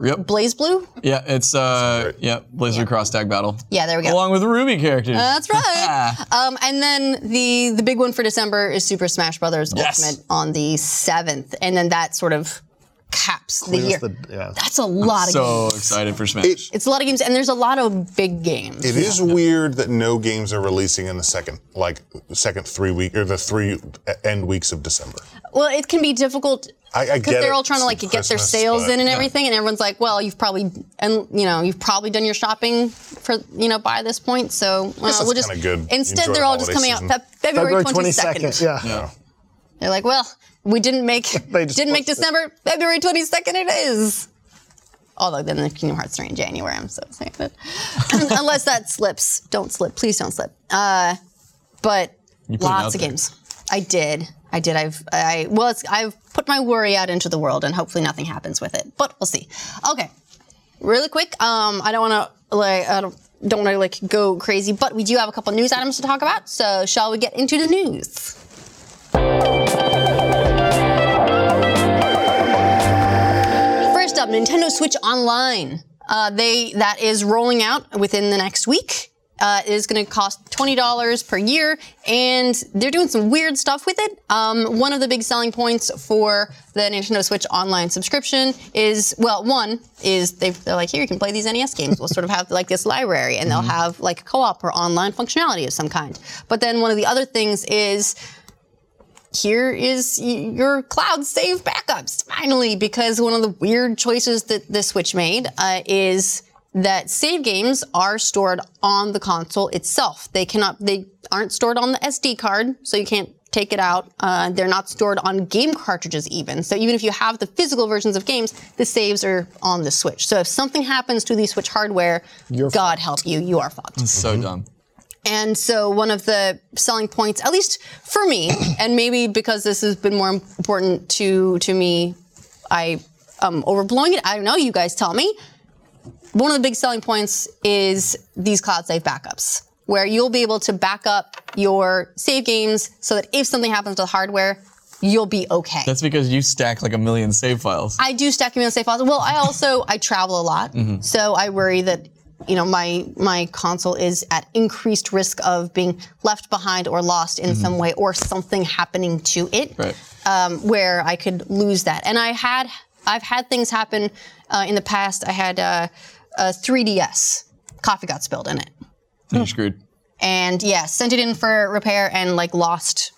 Yep. BlazBlue. Yeah, it's uh, great. yeah, BlazBlue Cross Tag Battle. Yeah, there we go. Along with the RWBY characters. That's right. um, and then the the big one for December is Super Smash Brothers Yes. Ultimate on the seventh, and then that sort of caps the year. the- yeah. That's a lot of so games. So excited for Smash. It's a lot of games, and there's a lot of big games. It is weird that no games are releasing in the second, like second three week or the three end weeks of December. Well, it can be difficult I, I because get they're all trying to like It's get their sales but- in and everything, and everyone's like, "Well, you've probably and you know you've probably done your shopping for you know by this point." So that's we'll just good. instead Enjoy they're all just coming season. out Feb- February February 22nd. Yeah. yeah. They're like, "Well, we didn't make They just didn't make posted- December, February twenty second. It is." Although then the Kingdom Hearts 3 in January, I'm so excited. Unless that slips. Don't slip. Please don't slip. Uh, but lots of there. games. I did. I did. I've I well, it's, I've put my worry out into the world, and hopefully nothing happens with it. But we'll see. Okay, really quick. Um, I don't want to like I don't don't want to like go crazy, but we do have a couple news items to talk about. So shall we get into the news? Up, Nintendo Switch Online. Uh, they that is rolling out within the next week. Uh, it is going to cost twenty dollars per year, and they're doing some weird stuff with it. Um, one of the big selling points for the Nintendo Switch Online subscription is well, one is they they're like here you can play these NES games. We'll sort of have like this library, and they'll have like co-op or online functionality of some kind. But then one of the other things is here is your cloud save backups finally because one of the weird choices that the switch made uh, is that save games are stored on the console itself. They cannot they aren't stored on the sd card so you can't take it out. Uh, they're not stored on game cartridges even. So even if you have the physical versions of games the saves are on the switch. So if something happens to the switch hardware god help you. You are fucked. So dumb. And so one of the selling points, at least for me, and maybe because this has been more important to to me, I am overblowing it. I don't know. You guys tell me. One of the big selling points is these cloud save backups, where you'll be able to back up your save games so that if something happens to the hardware, you'll be okay. That's because you stack like a million save files. I do stack a million save files. Well, I also I travel a lot, mm-hmm. so I worry that you know my my console is at increased risk of being left behind or lost in some way or something happening to it, Right. um, where I could lose that. And I had I've had things happen uh, in the past. I had uh, a 3ds coffee got spilled in it You're screwed. and yeah, sent it in for repair and like lost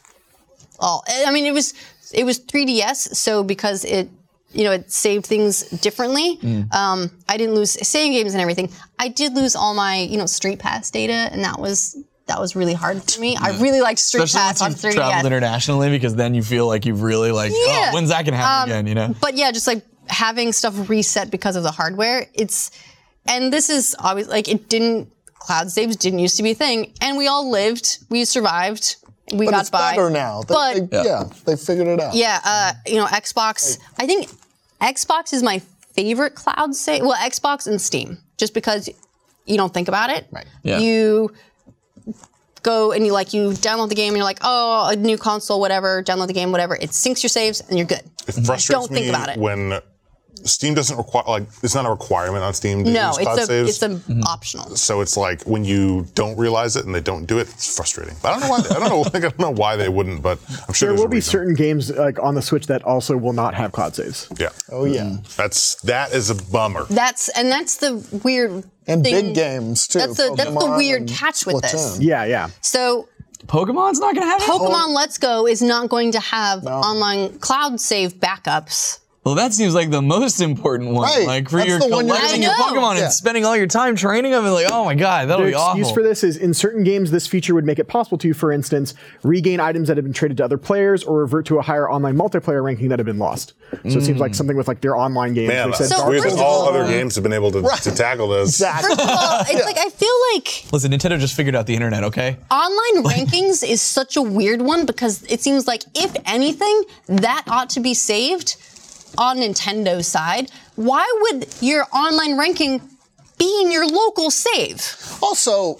all. I mean, it was it was 3ds, so because it you know it saved things differently. Um, I didn't lose save games and everything. I did lose all my you know Street Pass data, and that was that was really hard for me. I really liked Street Especially Pass on once you've traveled 3DS. internationally, because then you feel like you've really like, oh, when's that gonna happen Um, again? You know? But yeah, just like having stuff reset because of the hardware. It's and this is always like it didn't cloud saves didn't used to be a thing, and we all lived, we survived, we But got it's by. better now. They- But they- yeah. they figured it out. yeah, uh, you know, Xbox. I think Xbox is my favorite cloud save. Well, Xbox and Steam, just because you don't think about it. Right. Yeah. You go and you like you download the game and you're like, oh, a new console, whatever. Download the game, whatever. It syncs your saves and you're good. It frustrates Don't think about it. when Steam doesn't require like it's not a requirement on Steam to No, use cloud it's a saves. it's a Mm-hmm. optional. so it's like when you don't realize it and they don't do it, it's frustrating. But I don't know why. They, I don't know. Like, I don't know why they wouldn't. But I'm sure There will a be reason. certain games like on the Switch that also will not have cloud saves. Yeah. Oh yeah. That's that is a bummer. That's and that's the weird And thing. big games too. That's the that's the weird catch with this. Yeah, yeah. So Pokemon's not gonna have it. Pokemon Let's Go is not going to have online cloud save backups. Well, that seems like the most important one. Right. Like for That's your the one you're collecting I your know. Pokemon Yeah. and spending all your time training them, and like, oh my god, that'll The be excuse awful. for this is in certain games, this feature would make it possible to, for instance, regain items that have been traded to other players or revert to a higher online multiplayer ranking that have been lost. So it seems like mm. something with like their online games. Man, they said So Dark first of all all- other games have been able to, to tackle this. Exactly. First of all, it's like I feel like Listen, Nintendo just figured out the internet. Okay. online rankings is such a weird one because it seems like if anything, that ought to be saved on Nintendo's side. Why would your online ranking be in your local save? Also,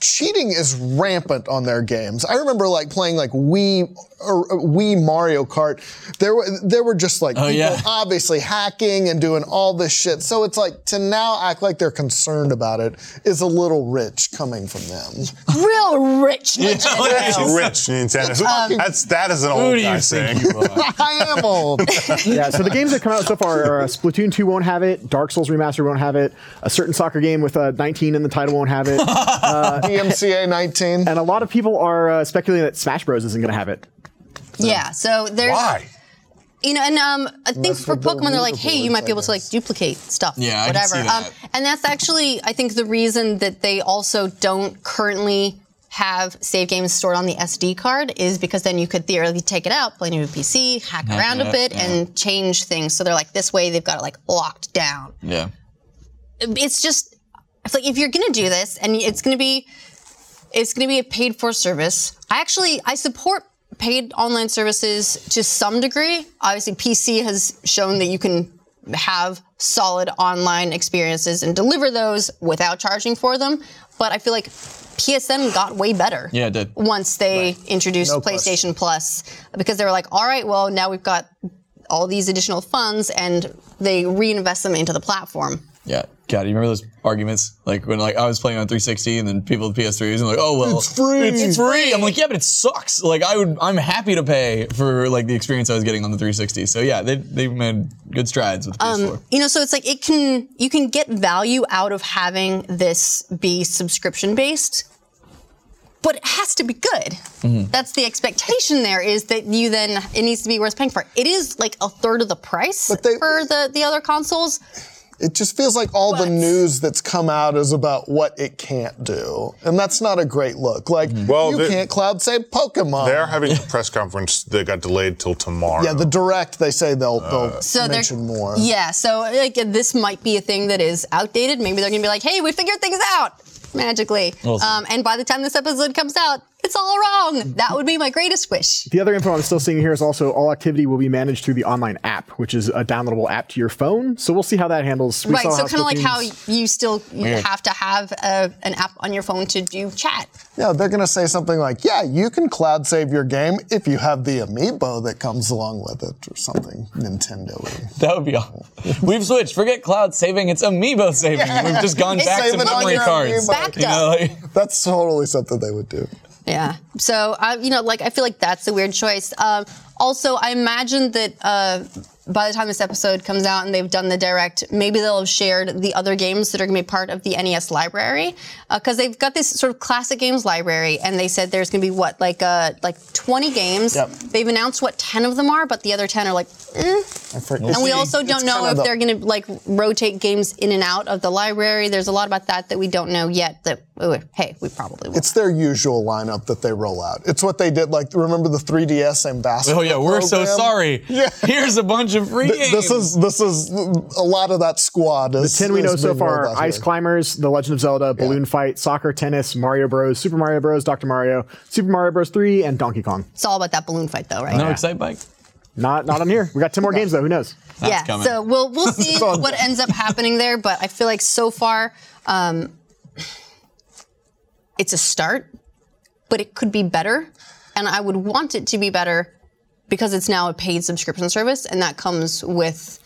cheating is rampant on their games. I remember like playing like Wii Wii Mario Kart. There were there were just like people yeah. obviously hacking and doing all this shit. So it's like to now act like they're concerned about it is a little rich coming from them. Real rich That's rich Nintendo. That's that is an old do guy you saying. you are? I am old. yeah, so the games that come out so far are uh, Splatoon 2 won't have it, Dark Souls Remaster won't have it, a certain soccer game with a 19 in the title won't have it, DMCA 19. and a lot of people are uh, speculating that Smash Bros isn't going to have it. Yeah, so there's Why? you know, and um, I think Unless for Pokemon, they're like, hey, you might be able to like duplicate stuff, Yeah, I can whatever. see that. Um, and that's actually, I think, the reason that they also don't currently have save games stored on the SD card is because then you could theoretically take it out, play a new PC, hack around a bit, yeah. and change things. So they're like, this way they've got it like locked down. Yeah. It's just, it's like if you're gonna do this and it's gonna be, it's gonna be a paid for service. I actually I support paid online services to some degree. Obviously, PC has shown that you can have solid online experiences and deliver those without charging for them. But I feel like PSN got way better. Yeah, it did. Once they introduced No PlayStation Plus, because they were like, all right, well now we've got all these additional funds, and they reinvest them into the platform. Yeah. God, you remember those arguments? Like when like I was playing on 360 and then people with PS3s and like, oh well, It's free. It's free. I'm like, yeah, but it sucks. Like I would, I'm happy to pay for like the experience I was getting on the 360. So yeah, they they've made good strides with the PS4. you know so it's like it can you can get value out of having this be subscription based but it has to be good Mm-hmm. that's the expectation there is that you then it needs to be worth paying for it is like a third of the price they- for the the other consoles It just feels like all the news that's come out is about what it can't do. And that's not a great look. Like, Well, you the- can't cloud save Pokemon. They're having a press conference that got delayed till tomorrow. yeah, the direct, they say they'll, they'll so they're mention more. yeah so like this might be a thing that is outdated maybe they're gonna be like hey we figured things out magically We'll um, and by the time this episode comes out it's all wrong that would be my greatest wish The other info I'm still seeing here is also all activity will be managed through the online app, which is a downloadable app to your phone. So we'll see how that handles. We Right, so kind of like how you still you have to have a, an app on your phone to do chat. Yeah, they're going to say something like, yeah, you can cloud save your game if you have the amiibo that comes along with it or something Nintendo y. That would be awful. We've switched. Forget cloud saving. It's amiibo saving. We've just gone It's back to memory cards. Backed You know, up. like- That's totally something they would do. Yeah. So, uh, you know, like I feel like that's a weird choice. Um, also, I imagine that uh, by the time this episode comes out and they've done the direct, maybe they'll have shared the other games that are going to be part of the NES library because they've got this sort of classic games library, and they said there's going to be what like uh, like 20 games. Yep. They've announced what 10 of them are, but the other 10 are like. eh. I. And we also don't know if the- they're going to like rotate games in and out of the library. There's a lot about that that we don't know yet that hey, we probably will. It's their usual lineup that they roll out. It's what they did. Like, remember the 3DS ambassador? Oh yeah, we're so sorry. Yeah. Here's a bunch of free games. This is this is a lot of that squad. Is, The 10 we know so far out Ice here. Climbers, The Legend of Zelda, Balloon Fight, Soccer, Tennis, Mario Bros, Super Mario Bros, Dr. Mario, Super Mario Bros 3, and Donkey Kong. it's all about that balloon fight, though, right? no Excitebike. Not not on here. We got 10 more games though. Who knows? yeah. coming. So we'll we'll see what ends up happening there, but I feel like so far, um, it's a start, but it could be better, and I would want it to be better because it's now a paid subscription service, and that comes with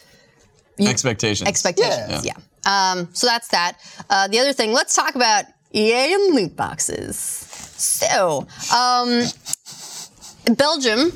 Expectations. expectations. Yeah. Um, so that's that. Uh, the other thing, let's talk about EA and loot boxes. So, um, Belgium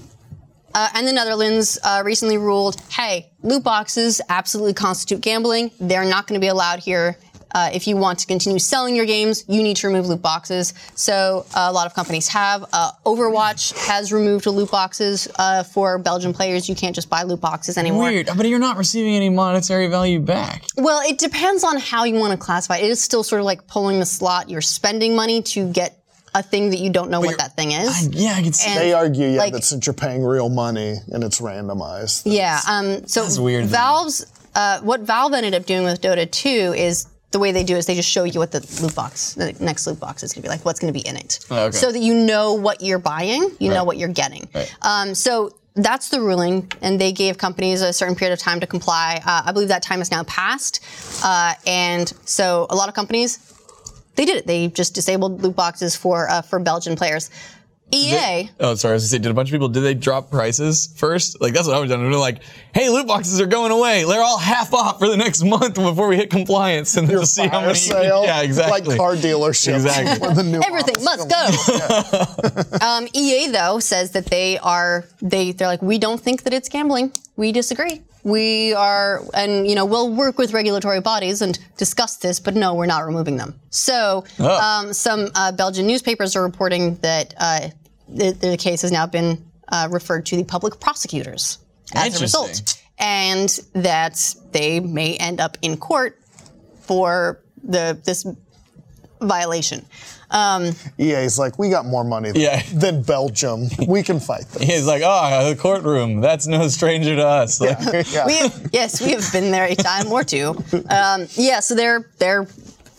uh, and the Netherlands uh, recently ruled, hey, loot boxes absolutely constitute gambling. They're not going to be allowed here. Uh, if you want to continue selling your games, you need to remove loot boxes. So uh, a lot of companies have. Uh, Overwatch has removed loot boxes uh, for Belgian players. You can't just buy loot boxes anymore. Weird, but you're not receiving any monetary value back. Well, it depends on how you want to classify it. It is still sort of like pulling the slot. You're spending money to get a thing that you don't know what that thing is. Yeah, I can see. And- They argue, yeah, like- that since you're paying real money and it's randomized. Yeah. Um, so That's weird. Valve's uh, what Valve ended up doing with Dota 2 is the way they do is they just show you what the loot box, the next loot box is going to be like, what's going to be in it, Oh, okay. so that you know what you're buying, you know what you're getting. Right. Um, so that's the ruling, and they gave companies a certain period of time to comply. Uh, I believe that time has now passed, uh, and so a lot of companies they did it. They just disabled loot boxes for uh, for Belgian players. EA. Oh, sorry. I was gonna say, did a bunch of people did they drop prices first? Like that's what I was doing. They're like, "Hey, loot boxes are going away. They're all half off for the next month before we hit compliance, and then Your see how fire many." sale, yeah, exactly. Like car dealerships. Exactly. the new Everything must go. um, EA though says that they are they they're like we don't think that it's gambling. We disagree. We are, and you know, we'll work with regulatory bodies and discuss this, but no, we're not removing them. So, Oh. um, some uh, Belgian newspapers are reporting that uh, the, the case has now been uh, referred to the public prosecutors as a result, and that they may end up in court for the this violation. Um, EA's like, we got more money than, Yeah. than Belgium. We can fight this. He's like, "Oh, the courtroom. That's no stranger to us." Like, Yeah. we have, yes, we have been there a time or two. Um, yeah, so they're they're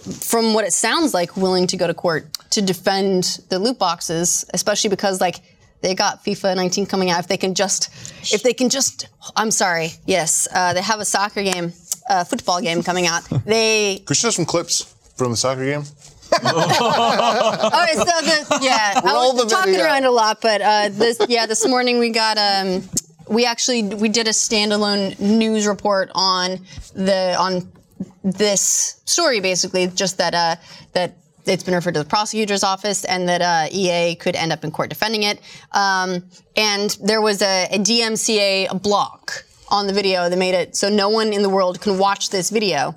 from what it sounds like willing to go to court to defend the loot boxes, especially because like they got FIFA 19 coming out. If they can just, if they can just, I'm sorry, yes, uh, they have a soccer game, uh, football game coming out. They Could you show some clips from the soccer game? Oh, so the, yeah, I Roll was the talking video. around a lot, but uh, this, yeah, this morning we got, um, we actually we did a standalone news report on the on this story, basically, just that uh, that it's been referred to the prosecutor's office and that uh, EA could end up in court defending it. Um, and there was a, a DMCA block on the video that made it so no one in the world can watch this video.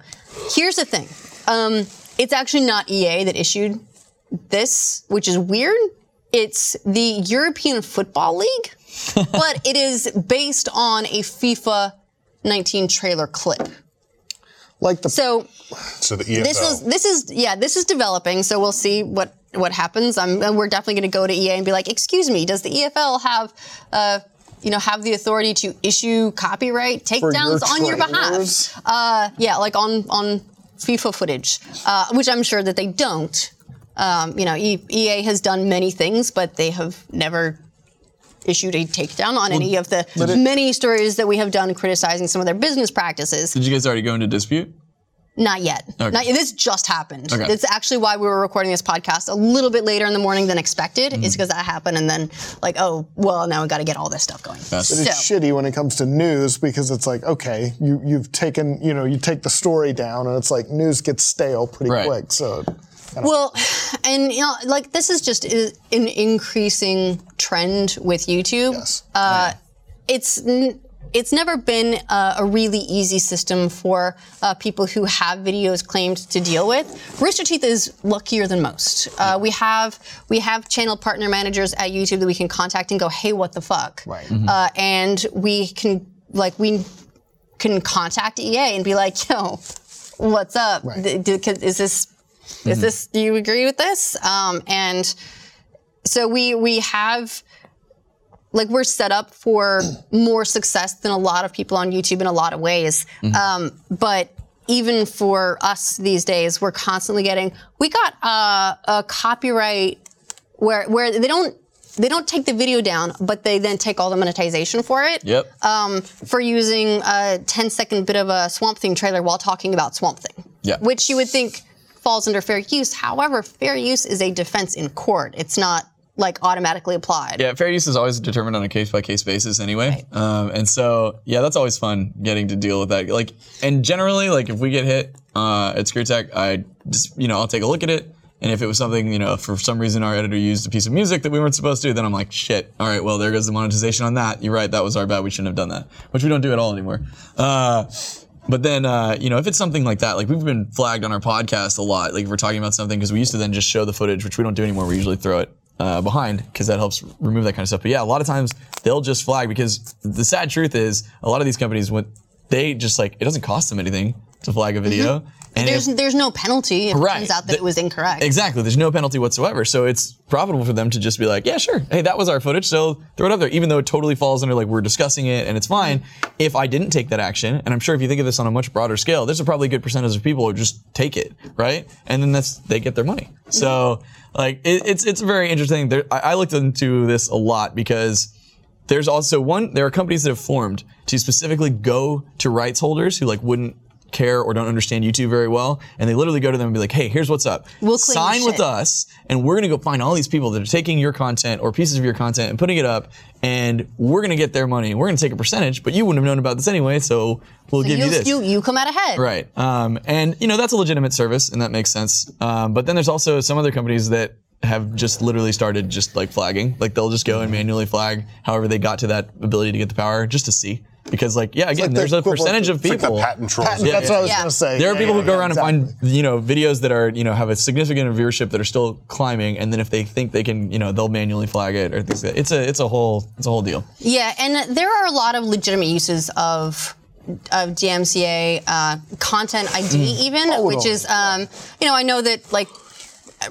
Here's the thing. Um, it's actually not EA that issued this, which is weird. It's the European Football League, but it is based on a FIFA 19 trailer clip. Like the So So the EFL. this is this is yeah this is developing. So we'll see what what happens. I'm and we're definitely going to go to EA and be like, excuse me, does the EFL have uh, you know have the authority to issue copyright takedowns on your behalf? Uh, yeah, like on on FIFA footage, uh, which I'm sure that they don't. Um, you know, e- EA has done many things, but they have never issued a takedown on any of the many stories that we have done criticizing some of their business practices. did you guys already go into dispute? Not yet. Okay. Not yet. This just happened. Okay. That's actually why we were recording this podcast a little bit later in the morning than expected. Mm-hmm. Is because that happened, and then like, oh, well, now we got to get all this stuff going. But So, it's shitty when it comes to news because it's like, okay, you you've taken, you know, you take the story down and it's like news gets stale pretty Right. quick. So well, and you know, like this is just an increasing trend with YouTube. yes. Uh, it's n- it's never been uh, a really easy system for uh, people who have videos claimed to deal with. Rooster Teeth is luckier than most. Uh, we have we have channel partner managers at YouTube that we can contact and go, hey, what the fuck? Right. Uh, and we can like we can contact EA and be like, yo, what's up? Right. Th- Is this Is this? Do you agree with this? Um, and so we we have like we're set up for more success than a lot of people on YouTube in a lot of ways. Um, but even for us these days, we're constantly getting. We got uh, a copyright where where they don't they don't take the video down, but they then take all the monetization for it. Yep. Um, for using a 10 second bit of a Swamp Thing trailer while talking about Swamp Thing. Yeah. Which you would think falls under fair use. However, fair use is a defense in court. It's not like automatically applied. Yeah, fair use is always determined on a case by case basis anyway. Um, and so, yeah, that's always fun getting to deal with that. Like, and generally, like if we get hit uh, at ScrewAttack, I just, you know, I'll take a look at it. And if it was something, you know, for some reason our editor used a piece of music that we weren't supposed to, then I'm like, shit. All right, well, there goes the monetization on that. You're right, that was our bad. We shouldn't have done that, which we don't do at all anymore. Uh, but then, uh, you know, if it's something like that, like we've been flagged on our podcast a lot. Like if we're talking about something, because we used to then just show the footage, which we don't do anymore. We usually throw it uh, behind because that helps remove that kind of stuff. But yeah, a lot of times they'll just flag because the sad truth is a lot of these companies, when they just like, it doesn't cost them anything to flag a video. And There's if- there's no penalty if Right. it turns out that The- it was incorrect. Exactly. There's no penalty whatsoever. So it's profitable for them to just be like, yeah, sure. Hey, that was our footage. So throw it up there, even though it totally falls under like we're discussing it and it's fine. If I didn't take that action, and I'm sure if you think of this on a much broader scale, there's a probably good percentage of people who just take it, right? And then that's they get their money. So like it, it's it's very interesting. There, I, I looked into this a lot because there's also one there are companies that have formed to specifically go to rights holders who like wouldn't care or don't understand YouTube very well and they literally go to them and be like hey here's what's up We'll clean sign with us and we're going to go find all these people that are taking your content or pieces of your content and putting it up and we're going to get their money we're going to take a percentage but you wouldn't have known about this anyway so we'll give you you, this you you come out ahead. Right. Um, and you know that's a legitimate service, and that makes sense. Um, but then there's also some other companies that have just literally started just like flagging. Like they'll just go and manually flag however they got to that ability to get the power just to see. Because like yeah, again, like the there's a percentage of It's like the people. patent trolls. Patent- that's what I was Yeah. going to say. there are people yeah, who go yeah, around exactly. and find you know videos that are you know have a significant viewership that are still climbing, and then if they think they can you know they'll manually flag it or things. Like that. It's a it's a whole it's a whole deal. Yeah, and there are a lot of legitimate uses of of DMCA uh, content ID, Mm. even, which is, um, you know, I know that like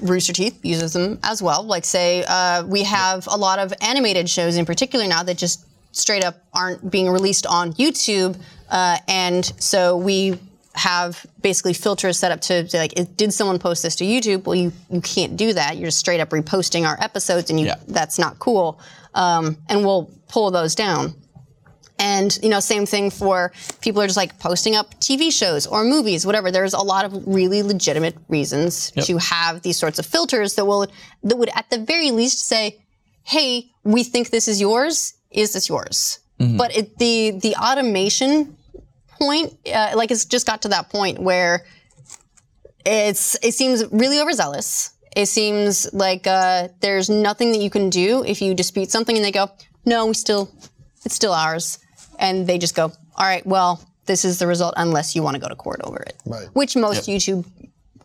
Rooster Teeth uses them as well. Like, say, uh, we have a lot of animated shows in particular now that just straight up aren't being released on YouTube, uh, and so we have basically filters set up to say like, did someone post this to YouTube? Well, you you can't do that. You're just straight up reposting our episodes, and you Yeah. that's not cool. Um, and we'll pull those down. And you know, same thing for people are just like posting up TV shows or movies, whatever. There's a lot of really legitimate reasons to have these sorts of filters that will that would at the very least say, "Hey, we think this is yours. Is this yours?" But it, the the automation point, uh, like it's just got to that point where it's it seems really overzealous. It seems like uh, there's nothing that you can do if you dispute something and they go, no, we still, it's still ours, and they just go, all right, well, this is the result unless you want to go to court over it, Right. which most YouTube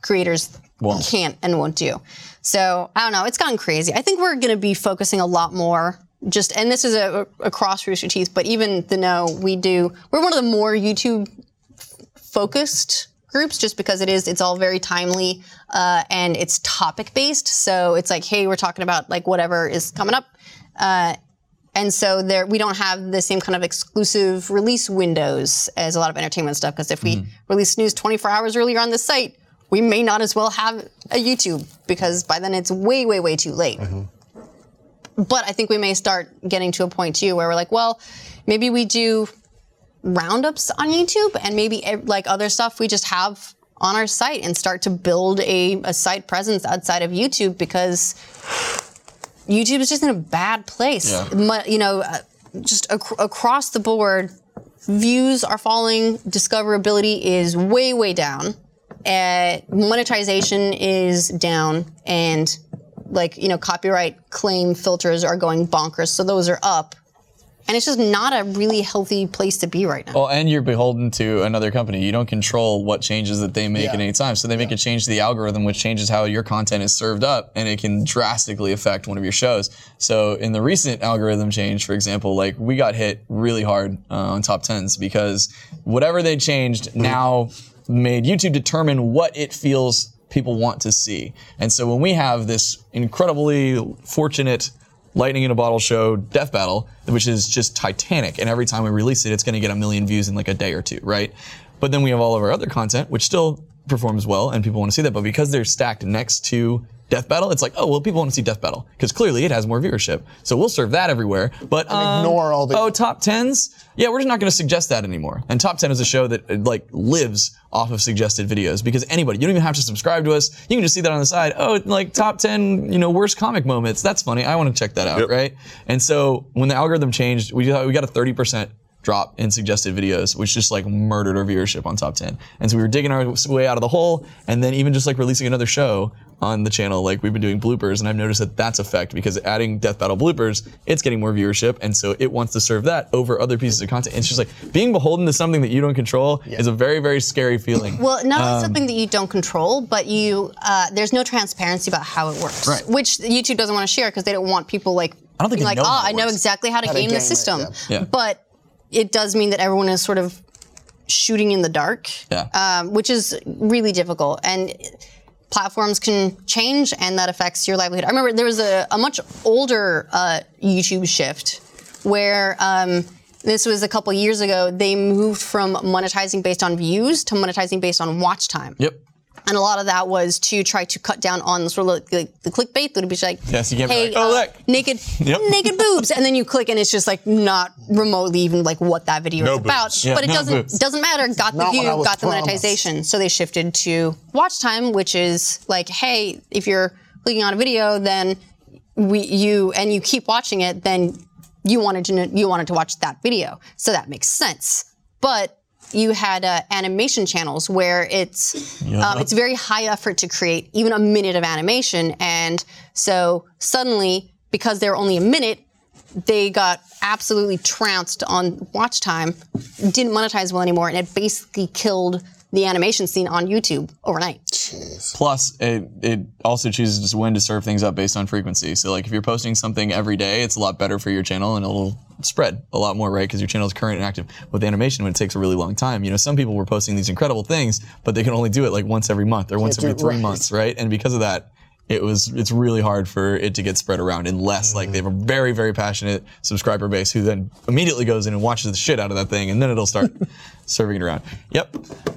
creators Won't. can't and won't do. So I don't know. It's gotten crazy. I think we're going to be focusing a lot more. Just and this is a, across Rooster Teeth, but even the no, we do. We're one of the more YouTube focused groups just because it is it's all very timely uh, and it's topic based. So it's like hey we're talking about like whatever is coming up. Uh, and so there we don't have the same kind of exclusive release windows as a lot of entertainment stuff because if we release news 24 hours earlier on the site we may not as well have a youtube because by then it's way way way too late but i think we may start getting to a point too where we're like well maybe we do roundups on YouTube and maybe eh, like other stuff we just have on our site and start to build a, a site presence outside of YouTube because YouTube is just in a bad place. Yeah. You know, uh, just ac- across the board, views are falling, discoverability is way, way down, uh, monetization is down, and like, you know, copyright claim filters are going bonkers. So those are up. And it's just not a really healthy place to be right now. Well, and you're beholden to another company. You don't control what changes that they make Yeah. at any time. So they make a change to the algorithm, which changes how your content is served up, and it can drastically affect one of your shows. So in the recent algorithm change, for example, like we got hit really hard uh, on top tens because whatever they changed now made YouTube determine what it feels people want to see. And so when we have this incredibly fortunate lightning in a bottle show death battle, which is just titanic, and every time we release it, it's going to get a million views in like a day or two, right? But then we have all of our other content, which still performs well, and people want to see that. But because they're stacked next to Death Battle, it's like, oh well, people want to see Death Battle because clearly it has more viewership. So we'll serve that everywhere. But um, ignore all the- oh top tens. Yeah, we're just not going to suggest that anymore. And top ten is a show that uh, like lives off of suggested videos because anybody, you don't even have to subscribe to us. You can just see that on the side. Oh, like top ten, you know, worst comic moments. That's funny. I want to check that out, Yep. right? And so when the algorithm changed, we we got a thirty percent drop in suggested videos, which just like murdered our viewership on top 10. And so we were digging our way out of the hole and then even just like releasing another show on the channel, like we've been doing bloopers and I've noticed that that's effect because adding Death Battle bloopers, it's getting more viewership and so it wants to serve that over other pieces of content. It's just like being beholden to something that you don't control is a very, very scary feeling. Well, not Um, only something that you don't control, but you uh, there's no transparency about how it works, Right. which YouTube doesn't want to share because they don't want people like I don't think being like, know oh, I know exactly how to to game game the it, system. yeah. Yeah. But it does mean that everyone is sort of shooting in the dark, Yeah. um, which is really difficult. And platforms can change, and that affects your livelihood. I remember there was a, a much older uh, YouTube shift where. Um, this was a couple years ago. They moved from monetizing based on views to monetizing based on watch time. Yep. And a lot of that was to try to cut down on sort of like the clickbait that would be like, Yes, you can't be hey, like, "Oh, uh, look." naked, Yep. naked boobs, and then you click and it's just like not remotely even like what that video No is about. Yeah, but it no doesn't boobs. doesn't matter. Got the view, got the promised. monetization. So they shifted to watch time, which is like, hey, if you're clicking on a video, then we you and you keep watching it, then you wanted to you wanted to watch that video. So that makes sense. But you had uh, animation channels where it's um, it's very high effort to create even a minute of animation, and so suddenly because they're only a minute, they got absolutely trounced on watch time, didn't monetize well anymore, and it basically killed the animation scene on YouTube overnight. Plus, it, it also chooses just when to serve things up based on frequency. So, like, if you're posting something every day, it's a lot better for your channel and it'll spread a lot more, right? Because your channel is current and active. With animation, when it takes a really long time, you know, some people were posting these incredible things, but they can only do it like once every month or once every three right. months, right? And because of that, it was it's really hard for it to get spread around unless like they have a very very passionate subscriber base who then immediately goes in and watches the shit out of that thing and then it'll start serving it around. Yep,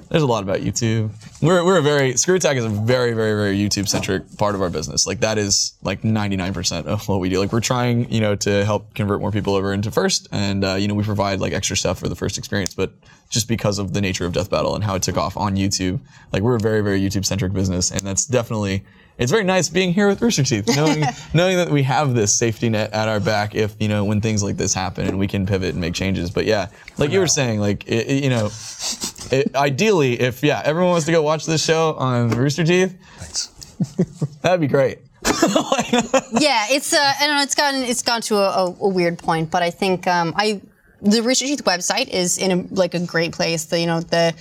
there's a lot about YouTube. We're, we're a very Screw Attack is a very very very YouTube centric part of our business. Like that is like 99% of what we do. Like we're trying you know to help convert more people over into First and uh, you know we provide like extra stuff for the first experience, but just because of the nature of Death Battle and how it took off on YouTube, like we're a very very YouTube centric business and that's definitely it's very nice being here with Rooster Teeth, knowing knowing that we have this safety net at our back if you know when things like this happen and we can pivot and make changes. But yeah, like you were saying, like it, it- you know, it, ideally, if yeah, everyone wants to go watch this show on Rooster Teeth, that'd be great. yeah, it's uh, I don't know, it's gotten it's gone to a, a, a weird point, but I think um, I the Rooster Teeth website is in a, like a great place. The you know the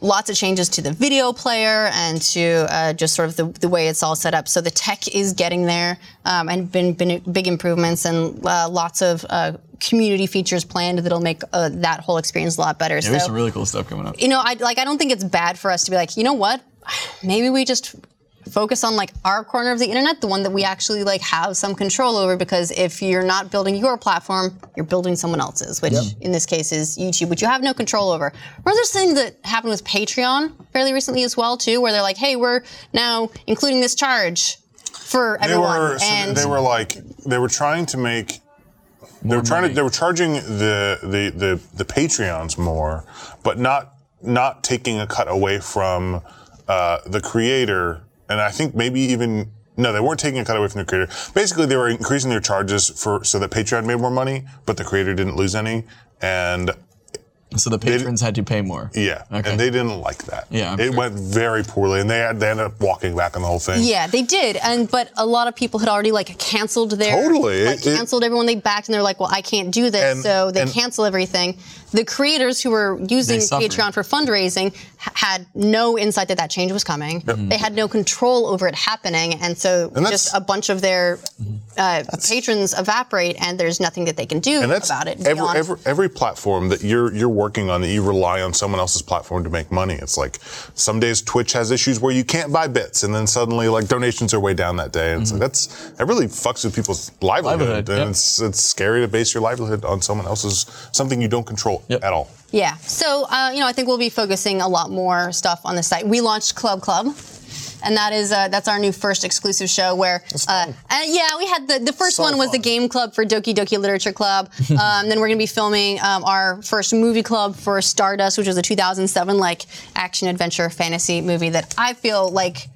lots of changes to the video player and to uh, just sort of the, the way it's all set up. So the tech is getting there um, and been been big improvements and uh, lots of uh, community features planned that'll make uh, that whole experience a lot better. Yeah, there's so some really cool stuff coming up. you know, I like I don't think it's bad for us to be like, you know what? Maybe we just focus on like our corner of the internet, the one that we actually like have some control over because if you're not building your platform, you're building someone else's, which in this case is YouTube, which you have no control over. Remember this thing that happened with Patreon fairly recently as well too, where they're like, hey, we're now including this charge for They everyone. were so they were like they were trying to make they were trying to they were charging the the the the Patreons more, but not not taking a cut away from uh, the creator, and I think maybe even. No, they weren't taking a cut away from the creator. Basically, they were increasing their charges for so that Patreon made more money, but the creator didn't lose any. And So the patrons had to pay more. yeah, Okay. and they didn't like that. Yeah, I'm it sure. went very poorly, and they had, they ended up walking back on the whole thing. Yeah, they did, and but a lot of people had already like canceled their Totally. like It- it- canceled everyone they backed, and they're like, well, I can't do this, And- so they and- cancel everything. The creators who were using Patreon for fundraising had no insight that that change was coming. They had no control over it happening, and so And just a bunch of their uh, patrons evaporate, and there's nothing that they can do And that's about it. every, every every platform that you're you're working on that you rely on someone else's platform to make money. It's like some days Twitch has issues where you can't buy bits, and then suddenly like donations are way down that day. And it's like that's that really fucks with people's livelihood, Livelihood, and yep. it's it's scary to base your livelihood on someone else's something you don't control Yep. at all. Yeah. So, uh, you know, I think we'll be focusing a lot more stuff on the site. We launched Club Club. And that is uh, that's our new first exclusive show where uh, and yeah we had the the first So one was the game club for Doki Doki Literature Club um, then we're gonna be filming um, our first movie club for Stardust which was a 2007 like action adventure fantasy movie that I feel like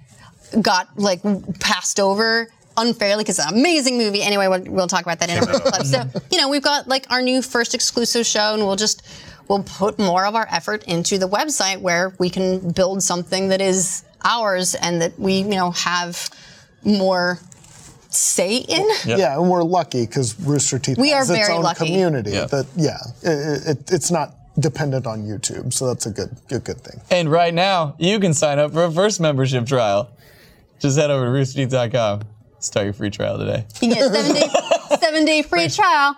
got like passed over unfairly because it's an amazing movie. Anyway, we'll, we'll talk about that in a minute. But so you know, we've got like our new first exclusive show, and we'll just we'll put more of our effort into the website where we can build something that is ours and that we you know have more say in. Yeah, and we're lucky because Rooster Teeth We has are its very own lucky. community. Yeah. That yeah, it, it, it's not dependent on YouTube, so that's a good good good thing. And right now, you can sign up for a first membership trial. Just head over to roosterteeth.com. Start your free trial today. You get seven day seven day free trial.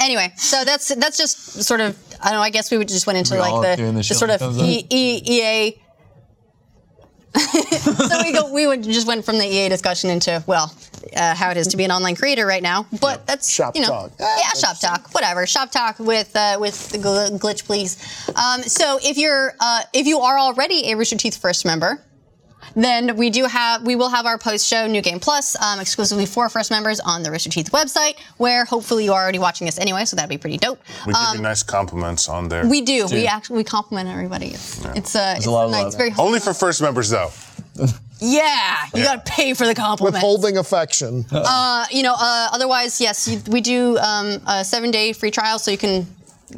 Anyway, so that's that's just sort of I don't know. I guess we would just went into We all like doing the, the the shit sort when of it comes up. e, e, EA. so we go. We would just went from the EA discussion into well, uh, how it is to be an online creator right now. But that's Shop you know, talk. Yeah, shop talk. Whatever. Shop talk with uh, with the gl- glitch, please. Um, so if you're uh, if you are already a Rooster Teeth first member, then we do have we will have our post show New Game Plus um, exclusively for first members on the Rooster Teeth website, where hopefully you are already watching this anyway, so that'd be pretty dope. We give you nice compliments on there. Um, We do. We actually we compliment everybody. It's it's, uh, it's a lot of nice. love. Very Only for first members though. yeah. You got to pay for the compliment. Withholding affection. Uh, you know, uh, otherwise, yes, you, we do um, a seven day free trial so you can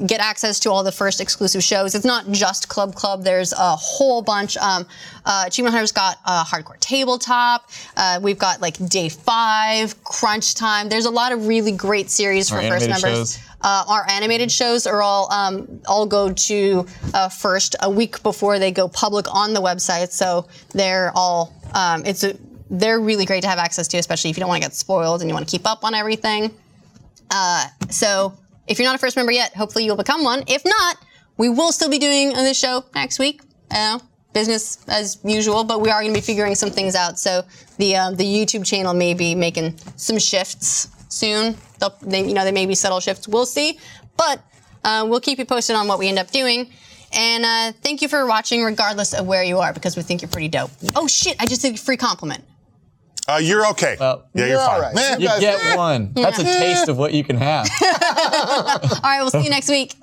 get access to all the first exclusive shows. It's not just Club Club, there's a whole bunch. Um, uh, Achievement Hunter's got uh, Hardcore Tabletop. Uh, we've got like Day 5, Crunch Time. There's a lot of really great series for Our first members. Uh, our animated shows are all um, all go to uh, first a week before they go public on the website. So they're all um, it's a, they're really great to have access to, especially if you don't want to get spoiled and you want to keep up on everything. Uh, so if you're not a first member yet, hopefully you'll become one. If not, we will still be doing this show next week. Uh, business as usual, but we are going to be figuring some things out. So the um, the YouTube channel may be making some shifts soon. They'll, they, you know, they may be subtle shifts. We'll see, but uh, we'll keep you posted on what we end up doing. And uh, thank you for watching, regardless of where you are, because we think you're pretty dope. Oh shit! I just did a free compliment. Uh, you're okay. Well, yeah, you're you're fine. all right. Meh. You You guys- get one. That's a taste of what you can have. All right, we'll see you next week.